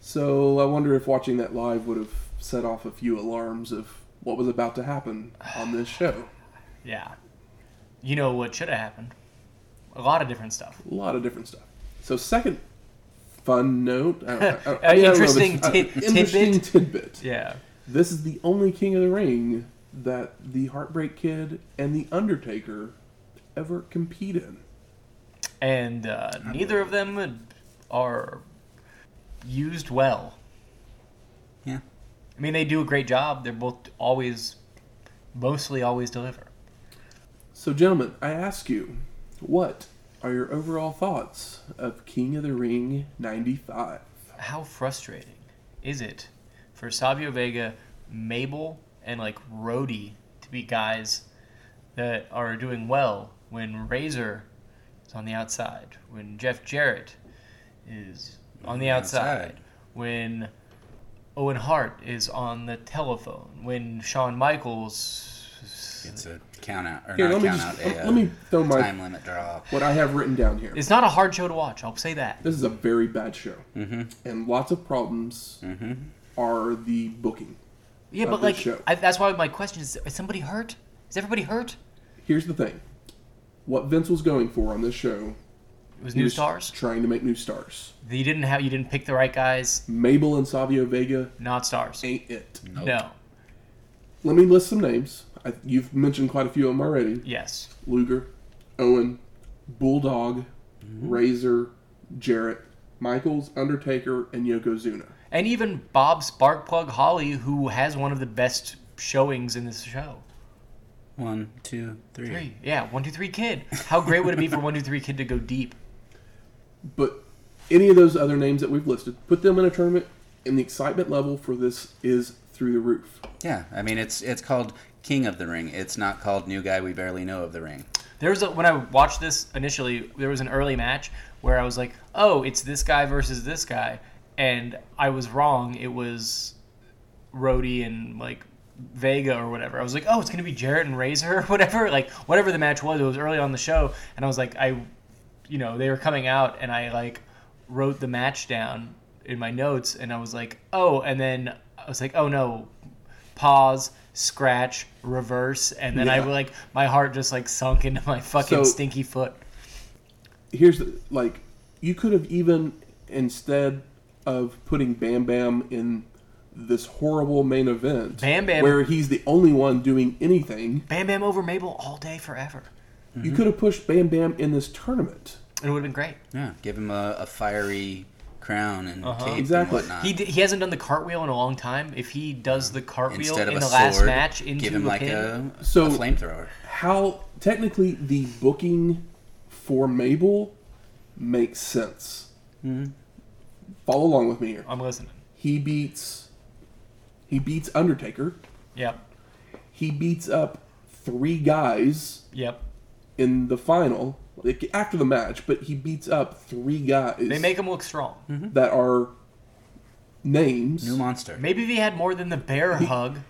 So I wonder if watching that live would have set off a few alarms of what was about to happen on this show. Yeah. You know what should have happened? A lot of different stuff. A lot of different stuff. So second fun note, I don't- I Uh, I mean, I know if interesting interesting tidbit. tidbit. Yeah. This is the only King of the Ring that the Heartbreak Kid and the Undertaker ever compete in. And uh, neither of them are used well. Yeah. I mean, they do a great job. They're both always, mostly always deliver. So, gentlemen, I ask you, what are your overall thoughts of King of the Ring 95? How frustrating is it for Savio Vega, Mabel, and like Roadie to be guys that are doing well when Razor is on the outside, when Jeff Jarrett is on the outside, Outside. when Owen Hart is on the telephone, when Shawn Michaels. It's a count out or Here, not let me, count just, out. A, let uh, me throw my time limit draw. what I have written down here. It's not a hard show to watch. I'll say that. This is a very bad show, Mm-hmm. and lots of problems Mm-hmm. are the booking. Yeah, of but this like show. I, that's why my question is: Is somebody hurt? Is everybody hurt? Here's the thing: what Vince was going for on this show, It was he new was stars. trying to make new stars. You didn't have. You didn't pick the right guys. Mabel and Savio Vega Not stars. ain't it. Nope. No. Let me list some names. I, you've mentioned quite a few of them already. Yes. Luger, Owen, Bulldog, mm-hmm. Razor, Jarrett, Michaels, Undertaker, and Yokozuna. And even Bob Sparkplug Holly, who has one of the best showings in this show. One, two, three. Three. Yeah, one, two, three, kid. How great would it be for one, two, three, kid to go deep? But any of those other names that we've listed, put them in a tournament, and the excitement level for this is through the roof. Yeah, I mean it's it's called King of the Ring. It's not called New Guy We Barely Know of the Ring. There was a, when I watched this initially, there was an early match where I was like, "Oh, it's this guy versus this guy," and I was wrong. It was Roadie and like Vega or whatever. I was like, "Oh, it's gonna be Jarrett and Razor or whatever." Like whatever the match was, it was early on the show, and I was like, I, you know, they were coming out, and I like wrote the match down in my notes, and I was like, "Oh," and then I was like, "Oh no." Pause, scratch, reverse, and then I like my heart just like sunk into my fucking So- stinky foot. Here's the, like, you could have even instead of putting Bam Bam in this horrible main event, Bam Bam- where he's the only one doing anything. Bam Bam over Mabel all day forever. You could have pushed Bam Bam in this tournament. It would have been great. Yeah, give him a, a fiery crown and Uh-huh. cape Exactly. and whatnot. He, d- he hasn't done the cartwheel in a long time. If he does the cartwheel Instead of in a the last match into give him a like pin, a, So- a flamethrower. How technically the booking for Mabel makes sense. Mhm. Follow along with me here. I'm listening. He beats he beats Undertaker. Yep. He beats up three guys Yep. In the final, like after the match, but he beats up three guys They make him look strong. Mm-hmm. that are names. New monster. Maybe if he had more than the bear hug.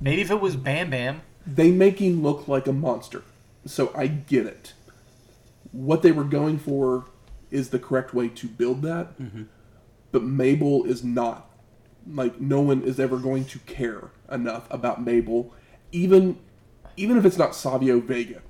Maybe if it was Bam Bam. They make him look like a monster. So I get it. What they were going for is the correct way to build that. Mm-hmm. But Mabel is not. Like no one is ever going to care enough about Mabel, even even if it's not Savio Vega.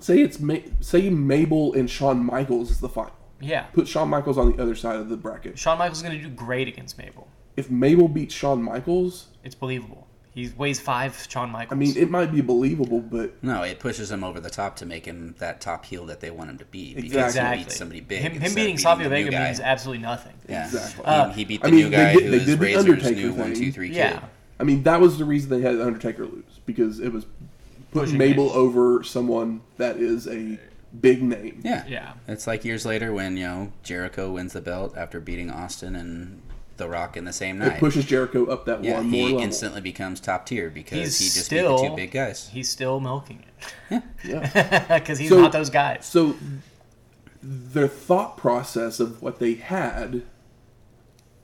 Say it's Ma- say Mabel and Shawn Michaels is the final. Yeah. Put Shawn Michaels on the other side of the bracket. Shawn Michaels is going to do great against Mabel. If Mabel beats Shawn Michaels, It's believable. He weighs five Shawn Michaels. I mean, it might be believable, but No, it pushes him over the top to make him that top heel that they want him to be. Because Exactly. he beats somebody big. Him, him beating beating Savio the new Vega guy. means absolutely nothing. Yeah. Exactly. He- Uh, he beat I the mean, new they guy did- they who's did the Razor's Undertaker new one, thing. two, three kid. Yeah. I mean, that was the reason they had Undertaker lose because it was putting Pushing Mabel Mabel. over someone that is a big name. Yeah. Yeah. It's like years later when, you know, Jericho wins the belt after beating Austin and The Rock in the same night. It night. pushes Jericho up that yeah, one more he instantly becomes top tier because He's he just still beat the two big guys. He's still milking it Yeah. because he's So- not those guys. So their thought process of what they had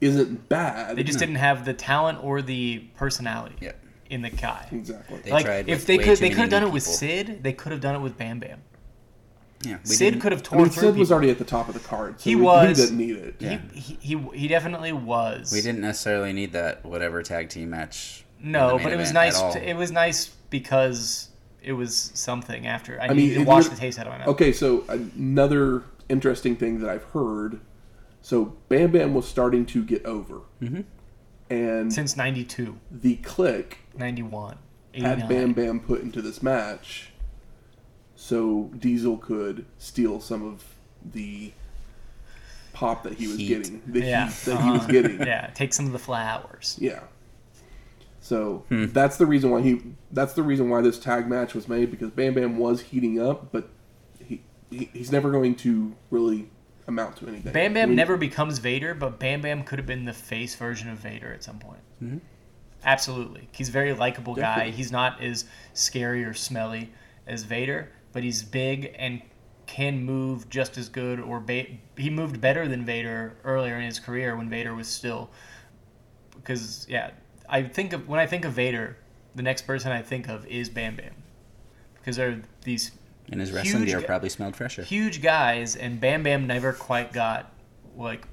isn't bad. They just didn't have the talent or the personality Yeah. In the guy. exactly. They like tried if they could, they could have done new it with. Sid. They could have done it with Bam Bam. Yeah, Sid didn't- could have I torn mean, through Sid was already at the top of the card. So He we, was. He didn't need it. Yeah. He, he, he he definitely was. We didn't necessarily need that whatever tag team match. No, but it was nice. To, it was nice because it was something after. I, mean, to it wash the taste out of my mouth. Okay, so another interesting thing that I've heard. So Bam Bam was starting to get over, Mhm. And Since 92, the Kliq 91, had Bam Bam put into this match, so Diesel could steal some of the pop that he was Heat. getting, the Yeah, heat that he was uh-huh. getting. Yeah, take some of the flowers. Yeah. So Hmm. that's the reason why he. That's the reason why this tag match was made because Bam Bam was heating up, but he, he he's never going to really amount to anything. Bam Bam We- never becomes Vader, but Bam Bam could have been the face version of Vader at some point. Mhm. Absolutely. He's a very likable guy. He's not as scary or smelly as Vader, but he's big and can move just as good or ba- he moved better than Vader earlier in his career when Vader was still because yeah, I think of when I think of Vader, the next person I think of is Bam Bam. Because they're these And his wrestling huge gear gu- probably smelled fresher. huge guys, and Bam Bam never quite got like.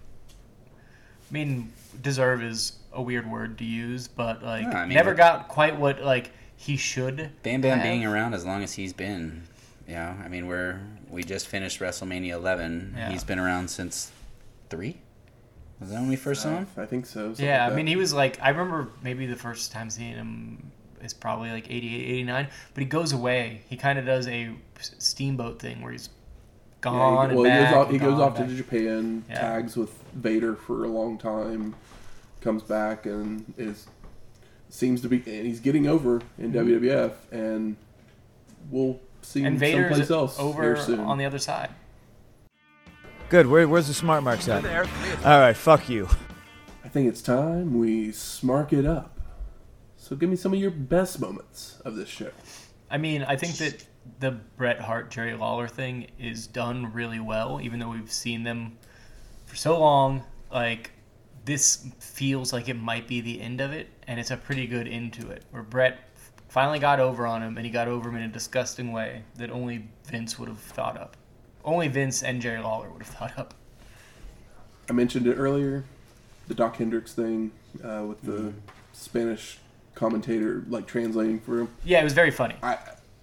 I mean, deserve is a weird word to use, but like Yeah, I mean, never but- got quite what like he should. Bam Bam have. being around as long as he's been, yeah. I mean, we're we just finished WrestleMania 11. Yeah. He's been around since three. Was that when we first saw uh, him? I think so. Yeah, like I mean, he was like I remember maybe the first time seeing him is probably like 88, 89, but he goes away. He kind of does a steamboat thing where he's gone he, and well, back. he goes off. He goes off to back. Japan, Yeah. tags with Vader for a long time, comes back and is seems to be. And he's getting over in mm-hmm. WWF, and we'll see and him Vader's someplace else over here soon. on the other side. Good. Where, where's the smart marks at? All right. Fuck you. I think it's time we smark it up. So give me some of your best moments of this show. I mean, I think that the Bret Hart Jerry Lawler thing is done really well, even though we've seen them for so long. Like this feels like it might be the end of it, and it's a pretty good end to it. Where Bret finally got over on him, and he got over him in a disgusting way that only Vince would have thought up. Only Vince and Jerry Lawler would have thought up. I mentioned it earlier, the Dok Hendrix thing uh, with the Mm-hmm. Spanish commentator like translating for him. Yeah, it was very funny. I,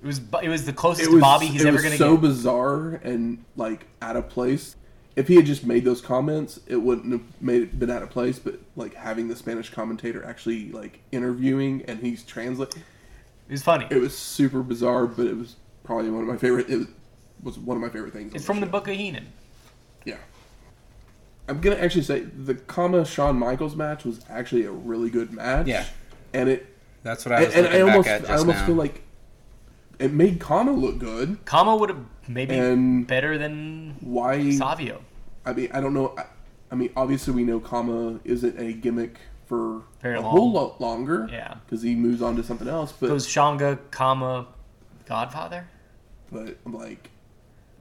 It was it was the closest it to Bobby he's ever was gonna so get. So bizarre and like out of place. if he had just made those comments, it wouldn't have made it been out of place. But like having the Spanish commentator actually like interviewing and he's translating, It was funny. it was super bizarre. But it was probably one of my favorite. It was, was one of my favorite things. It's from the show. Book of Heenan. Yeah. I'm gonna actually say the Kama Shawn Michaels match was actually a really good match. Yeah. And it That's what I was and looking I almost back at just I almost now. feel like it made Kama look good. Kama would have maybe And- better than Why Savio. I mean, I don't know. I, I mean, obviously, we know Kama isn't a gimmick for Very a long. whole lot longer. Yeah. because he moves on to something else. But Goes Shanga, Kama, Godfather. but I'm like,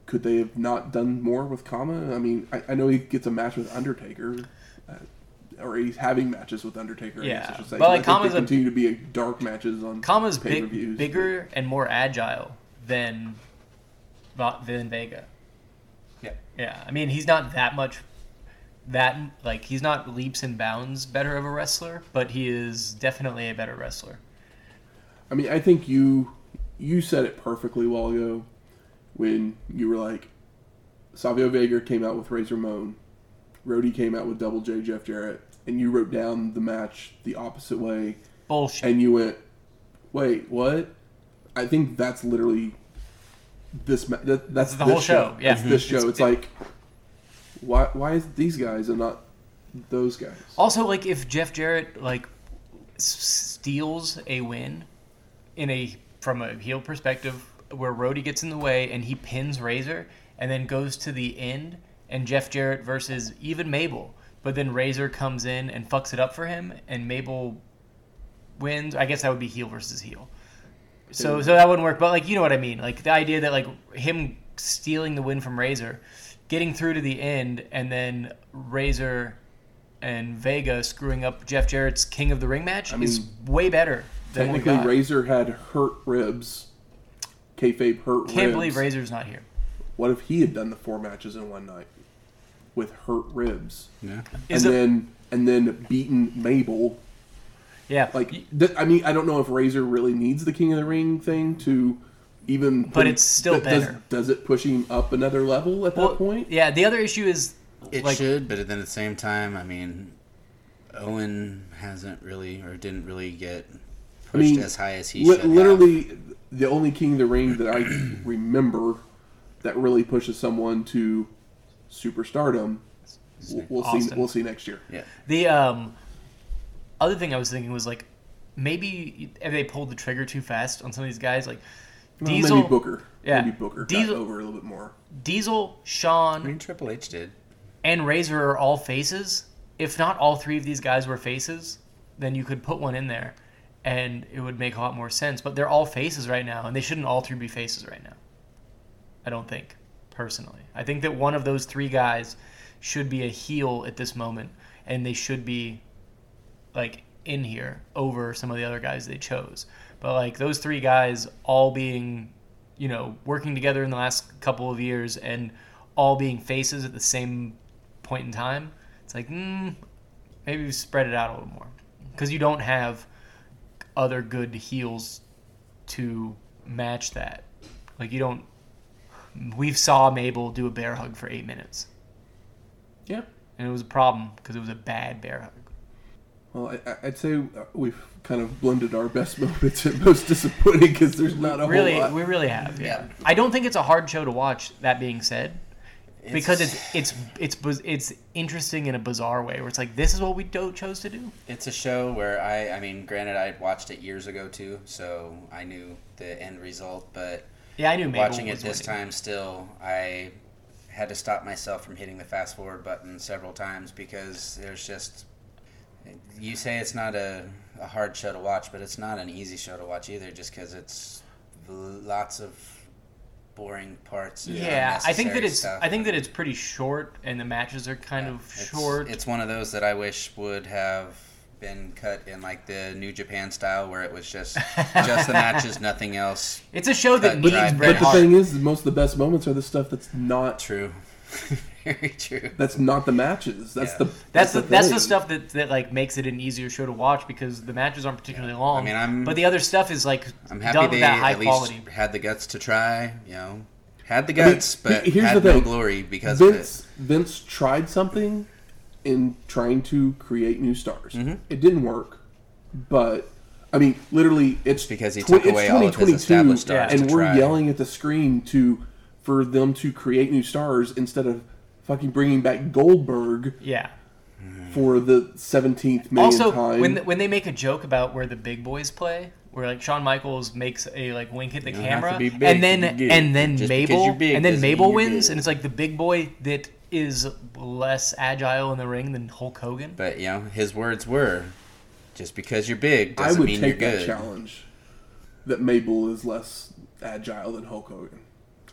could they have not done more with Kama? I mean, I, I know he gets a match with Undertaker, or he's having matches with Undertaker. I guess Yeah. I should say. But, like, Kama's a- continue to be a dark matches on Kama's big, bigger and more agile than than Vega. Yeah. Yeah, I mean he's not that much that like he's not leaps and bounds better of a wrestler, but he is definitely a better wrestler. I mean, I think you you said it perfectly a while ago when you were like, Savio Vega came out with Razor Ramon, Roadie came out with Double J Jeff Jarrett, and you wrote down the match the opposite way, Bullshit. and you went, "Wait, what?" I think that's literally this. Ma- that, that's This the whole show, yeah. It's this show. It's- It's, like, why why is these guys and not those guys? Also, like if Jeff Jarrett like steals a win in a from a heel perspective, where Roadie gets in the way and he pins Razor, and then goes to the end, and Jeff Jarrett versus even Mabel, but then Razor comes in and fucks it up for him, and Mabel wins. I guess that would be heel versus heel. So so that wouldn't work. But like you know what I mean. Like the idea that like him stealing the win from Razor, getting through to the end, and then Razor and Vega screwing up Jeff Jarrett's King of the Ring match I is way better. Than Technically. Razor had hurt ribs. Kayfabe hurt ribs. Can't ribs. believe Razor's not here. What if he had done the four matches in one night with hurt ribs, Yeah. Is and it- then and then beaten Mabel? Yeah, Like, th- I mean, I don't know if Razor really needs the King of the Ring thing to even. But it's still th- does, better. Does it push him up another level at well, that point? yeah. The other issue is It like should, but then at the same time, I mean, Owen hasn't really or didn't really get pushed I mean, as high as he Li- should. have. literally, the only King of the Ring that I remember that really pushes someone to superstardom. We'll, we'll see. We'll see next year. Yeah. The um, other thing I was thinking was like maybe if they pulled the trigger too fast on some of these guys, like Well, Diesel, maybe Booker. yeah. Maybe Booker Diesel- got over a little bit more. Diesel, Shawn. I mean, Triple H did. and Razor are all faces. If not all three of these guys were faces, then you could put one in there, and it would make a lot more sense. But they're all faces right now, and they shouldn't all three be faces right now. I don't think, personally. I think that one of those three guys should be a heel at this moment, and they should be like in here over some of the other guys they chose. But like those three guys all being, you know, working together in the last couple of years and all being faces at the same point in time, it's like, mm, maybe spread it out a little more because you don't have other good heels to match that. Like you don't. We saw Mabel do a bear hug for eight minutes, Yeah. and it was a problem because it was a bad bear hug. Well, I- I, I'd say uh, we've kind of blended our best moments and most disappointing because there's not a really, whole lot. we really have. Yeah. Yeah. I don't think it's a hard show to watch. That being said, because It's- it's it's it's it's interesting in a bizarre way where it's like this is what we do, chose to do. It's a show where I, I mean, granted, I watched it years ago too, so I knew the end result. But Yeah, I knew. Mabel watching it this winning. time, still, I had to stop myself from hitting the fast forward button several times because there's just. You say it's not a, a hard show to watch, but it's not an easy show to watch either, just because it's lots of boring parts. Yeah, I think that it's stuff. I think that it's pretty short, and the matches are kind of It's- short. It's one of those that I wish would have been cut in like the New Japan style, where it was just just the matches, nothing else. It's a show that needs dry, Bret but the Hart. thing is, most of the best moments are the stuff that's not True, very true. that's not the matches. That's Yeah. the That's the that's the stuff that, that like makes it an easier show to watch because the matches aren't particularly long. I mean, I'm- but the other stuff is like I'm done happy with they that high at least quality. had the guts to try. You know, Had the I mean, guts, but here's had the no thing. glory because of it. Vince Vince tried something in trying to create new stars. Mm-hmm. It didn't work, but I mean, literally, it's Because he tw- took away all of his established stars and to we're try. yelling at the screen to for them to create new stars instead of fucking bringing back Goldberg Yeah. for the seventeenth million Also, time. when when they make a joke about where the big boys play, where like Shawn Michaels makes a like wink at the don't have to camera, and then and then Just Mabel, and then Mabel wins, good. and it's like the big boy that is less agile in the ring than Hulk Hogan. But you know, his words were, "Just because you're big doesn't would mean take you're that good." challenge that Mabel is less agile than Hulk Hogan.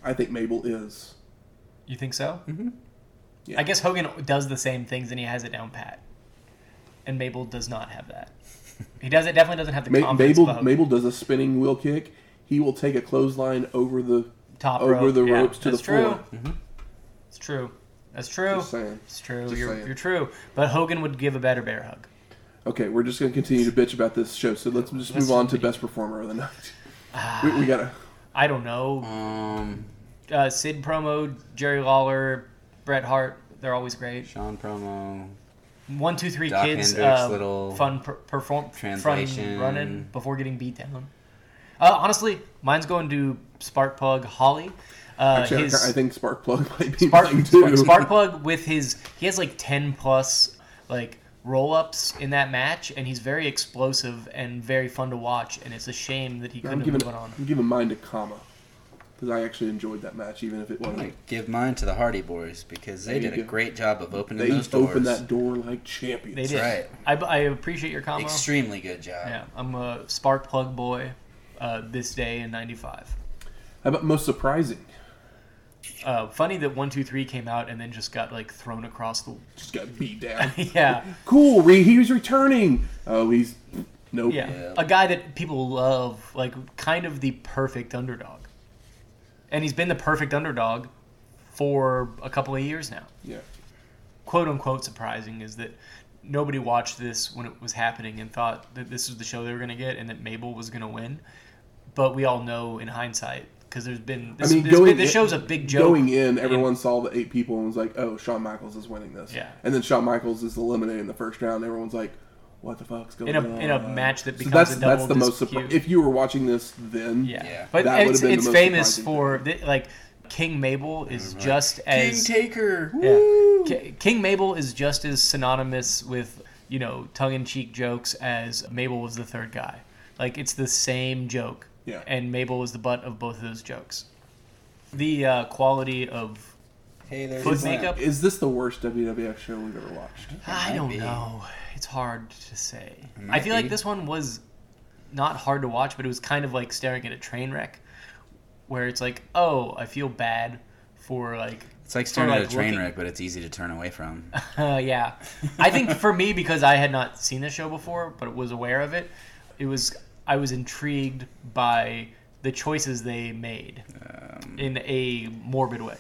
I think Mabel is. You think so? Mm-hmm. Yeah. I guess Hogan does the same things and he has it down pat, and Mabel does not have that. He does it definitely doesn't have the Ma- confidence. Mabel Mabel does a spinning wheel kick. He will take a clothesline over the top over rope. the Yeah, ropes to the that's true. floor. It's true. That's true. Just saying. It's true. Just you're, saying. you're true. But Hogan would give a better bear hug. Okay, we're just going to continue to bitch about this show. So let's just Let's- move on to best performer of the night. we, we gotta. I don't know. Um, Uh, Sid promo, Jerry Lawler, Bret Hart. They're always great. Shawn promo. One, two, three Dok kids. Hendrix' uh, little fun per- perform translation. fun running before getting beat down. Uh, honestly, mine's going to Sparkplug Holly. Uh, Actually, his I think Sparkplug might be Spark, mine too. Spark, Sparkplug with his he has like ten plus like roll ups in that match, and he's very explosive and very fun to watch. And it's a shame that he I'm couldn't have giving put on. I'm giving mine to Kama because I actually enjoyed that match, even if it wasn't. gonna give mine to the Hardy Boys because they There you did a go. great job of opening They those doors. opened that door like champions. They did. right. I, I appreciate your comment. Extremely good job. Yeah, I'm a spark plug boy. Uh, this day in '95. How about most surprising? Uh, funny that one two three came out and then just got like thrown across the. Just got beat down. yeah, cool, re- he's returning. Oh, he's nope. yeah, Yeah. a guy that people love, like kind of the perfect underdog, and he's been the perfect underdog for a couple of years now. Yeah. quote unquote surprising is that nobody watched this when it was happening and thought that this was the show they were going to get and that Mabel was going to win. But we all know in hindsight because there's been this, I mean, this, going this in- show's a big joke. Going in, everyone saw the eight people and was like, "Oh, Shawn Michaels is winning this." Yeah. And then Shawn Michaels is eliminated in the first round. Everyone's like, "What the fuck's going in a on?" in a match that So becomes that's a double that's the most disc surprising. cue. If you were watching this then, yeah. Yeah. but That would've it's been the it's most famous for the, like King Mabel is just as King Taker. Yeah. Woo! Ki- King Mabel is just as synonymous with, you know, tongue in cheek jokes as Mabel was the third guy. Like, it's the same joke. Yeah. And Mabel was the butt of both of those jokes. The uh, quality of. Hey, there's Foot your makeup? is this the worst WWF show we've ever watched? I don't be. know. It's hard to say. I might feel like this one was not hard to watch, but it was kind of like staring at a train wreck where it's like, oh, I feel bad for like It's like for, staring at like, a train looking- wreck, but it's easy to turn away from. Uh, yeah, I think for me because I had not seen the show before, but was aware of it, it was I was intrigued by the choices they made Um, in a morbid way.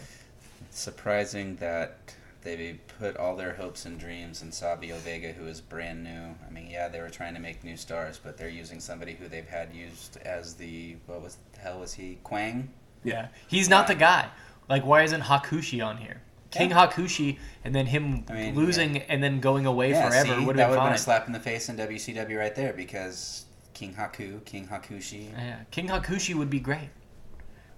surprising that they put all their hopes and dreams in Savio Vega, who is brand new. I mean, yeah, they were trying to make new stars, but they're using somebody who they've had used as the what was the hell was he Kwang? Yeah, he's not the guy. Like, why isn't Hakushi on here? King Yeah. Hakushi, and then him I mean, losing and then going away Yeah, forever see, would that would have been a slap in the face in WCW right there because King Haku, King Hakushi. Yeah, King Hakushi would be great.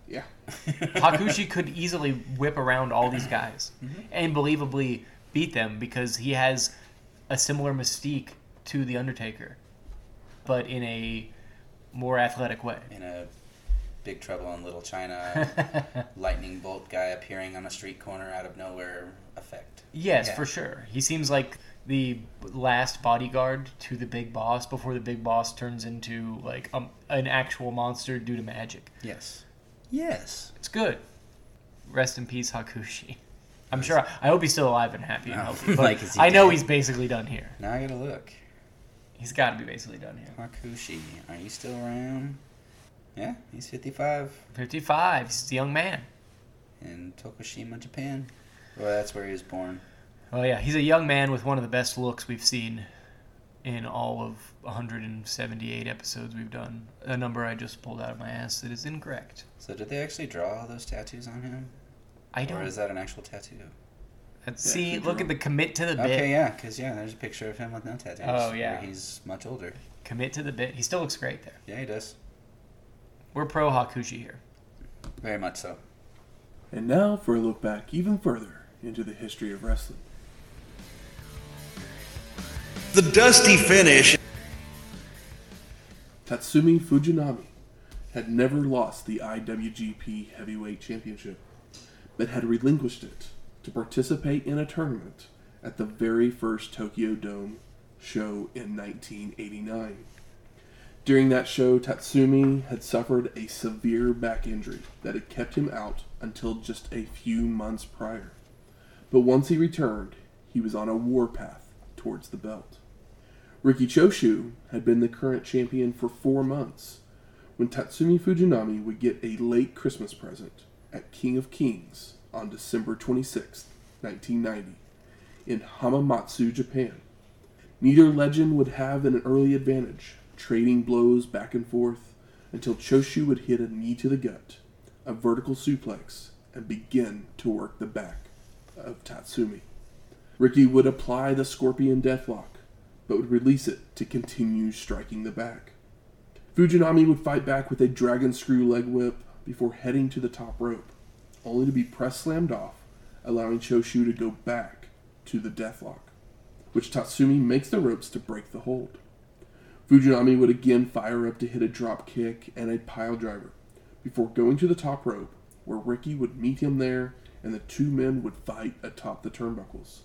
Yeah. Hakushi could easily whip around all these guys Mm-hmm. and believably beat them because he has a similar mystique to the Undertaker, but in a more athletic way. in a Big Trouble in Little China, lightning bolt guy appearing on a street corner out of nowhere effect. Yes, Yeah. for sure. He seems like the last bodyguard to the big boss before the big boss turns into like um, an actual monster due to magic. Yes. Yes. It's good. Rest in peace, Hakushi. I'm sure. I hope he's still alive and happy and healthy. But Like, is he I know he's basically done here. Now I gotta look. He's got to be basically done here. Hakushi, are you still around? Yeah, he's 55 55. He's a young man. in Tokushima, Japan. Well, that's where he was born. Well, yeah, he's a young man with one of the best looks we've seen in all of 178 episodes we've done. A number I just pulled out of my ass that is incorrect. So did they actually draw those tattoos on him, I don't. Or is that an actual tattoo? Let's Yeah, see, look drawing. at the commit to the bit. Okay, yeah, because yeah, there's a picture of him with no tattoos. Oh, where yeah. he's much older. Commit to the bit. He still looks great there. Yeah, he does. We're pro Hakushi here. Very much so. And now for a look back even further into the history of wrestling. The dusty finish. Tatsumi Fujinami had never lost the IWGP Heavyweight Championship, but had relinquished it to participate in a tournament at the very first Tokyo Dome show in 1989. During that show, Tatsumi had suffered a severe back injury that had kept him out until just a few months prior. But once he returned, he was on a warpath towards the belt. Riki Choshu had been the current champion for four months when Tatsumi Fujinami would get a late Christmas present at King of Kings on December 26, 1990, in Hamamatsu, Japan. Neither legend would have an early advantage, trading blows back and forth until Choshu would hit a knee to the gut, a vertical suplex, and begin to work the back of Tatsumi. Riki would apply the Scorpion Deathlock, but would release it to continue striking the back. Fujinami would fight back with a dragon screw leg whip before heading to the top rope, only to be press slammed off, allowing Choshu to go back to the Deathlock, which Tatsumi makes the ropes to break the hold. Fujinami would again fire up to hit a drop kick and a pile driver, before going to the top rope, where Riki would meet him there and the two men would fight atop the turnbuckles.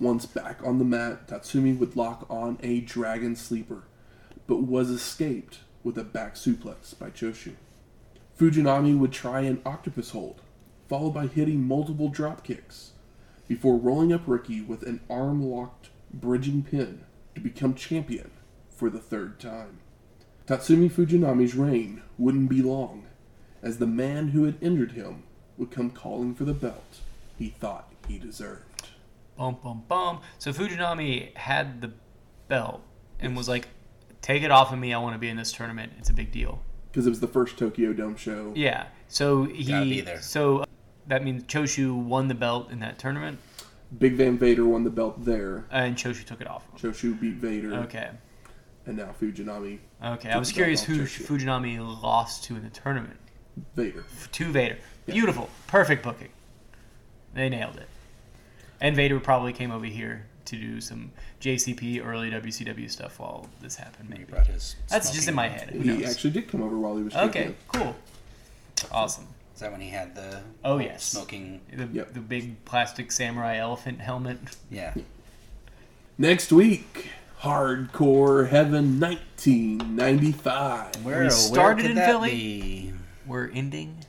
Once back on the mat, Tatsumi would lock on a dragon sleeper, but was escaped with a back suplex by Choshu. Fujinami would try an octopus hold, followed by hitting multiple drop kicks, before rolling up Riki with an arm locked bridging pin to become champion for the third time. Tatsumi Fujinami's reign wouldn't be long, as the man who had injured him would come calling for the belt he thought he deserved. Bum bum bum. So Fujinami had the belt and was like, "Take it off of me. I want to be in this tournament. It's a big deal." Because it was the first Tokyo Dome show. Yeah. So he. Gotta be there. So uh, that means Choshu won the belt in that tournament, Big Van Vader won the belt there. and Choshu took it off. him. Choshu beat Vader, Okay. and now Fujinami Okay. I was curious who Choshu. Fujinami lost to in the tournament. Vader. To Vader. Yeah. Beautiful. Perfect booking. They nailed it. And Vader probably came over here to do some JCP early WCW stuff while this happened. Maybe. brought his. That's just in my head. Who He knows? actually did come over while he was Okay, champion. cool. Awesome. Is that when he had the? Oh, yes. Smoking. The, Yep. the big plastic samurai elephant helmet. Yeah. Next week, Hardcore Heaven 1995. Where, We started could in Philly? be? We're ending.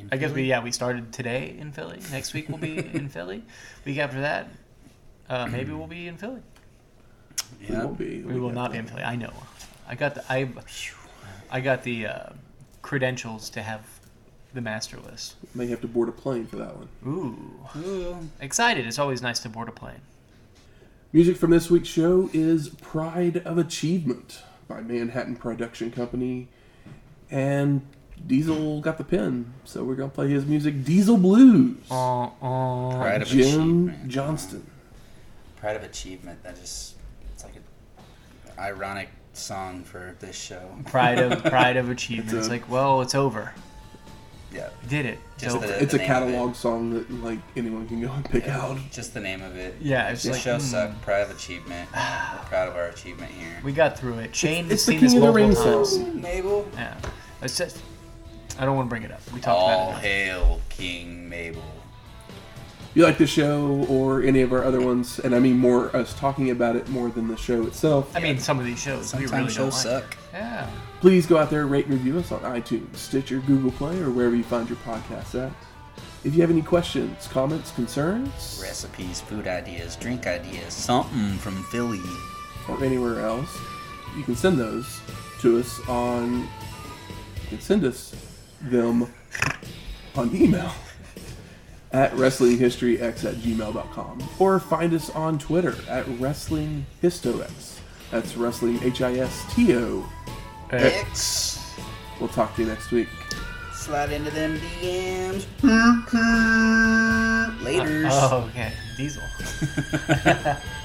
In I guess we yeah we started today in Philly. Next week we'll be in Philly. Week after that, uh, maybe we'll be in Philly. We won't be. We will not be in Philly. I know. I got the I, I got the uh, credentials to have the master list. May have to board a plane for that one. Ooh, Ooh. excited! It's always nice to board a plane. Music from this week's show is Pride of Achievement by Manhattan Production Company. And Diesel got the pin, so we're going to play his music Diesel Blues. Uh, uh, Pride of Jim Achievement. Johnston. Pride of Achievement. That just. It's like an ironic song for this show. pride of pride of achievement. It's It's a- like, well, it's over. Yeah. Did it. It's Just over. the- It's a name of it. catalog song that like anyone can go and pick Yeah, out. Just the name of it. Yeah, it's This like, show mm. sucked. Pride of Achievement. We're proud of our achievement here. We got through it. Shane has It's the King of the multiple Ring times. song. Mabel. Yeah, it's just. I don't want to bring it up. We talked All about it. hail King Mabel. If you like the show or any of our other ones, and I mean more us talking about it more than the show itself, I mean, some of these shows we Sometimes really don't shows like. suck. Yeah. please go out there, rate and review us on iTunes, Stitcher, Google Play, or wherever you find your podcasts at. If you have any questions, comments, concerns, Recipes, food ideas, drink ideas, something from Philly. or anywhere else, you can send those to us on. You can send us them on email at WrestlingHistoryX at gmail.com or find us on Twitter at WrestlingHistoX. That's Wrestling H I S T O. X. We'll talk to you next week. Slide into them DMs. Later. Oh, okay. Diesel.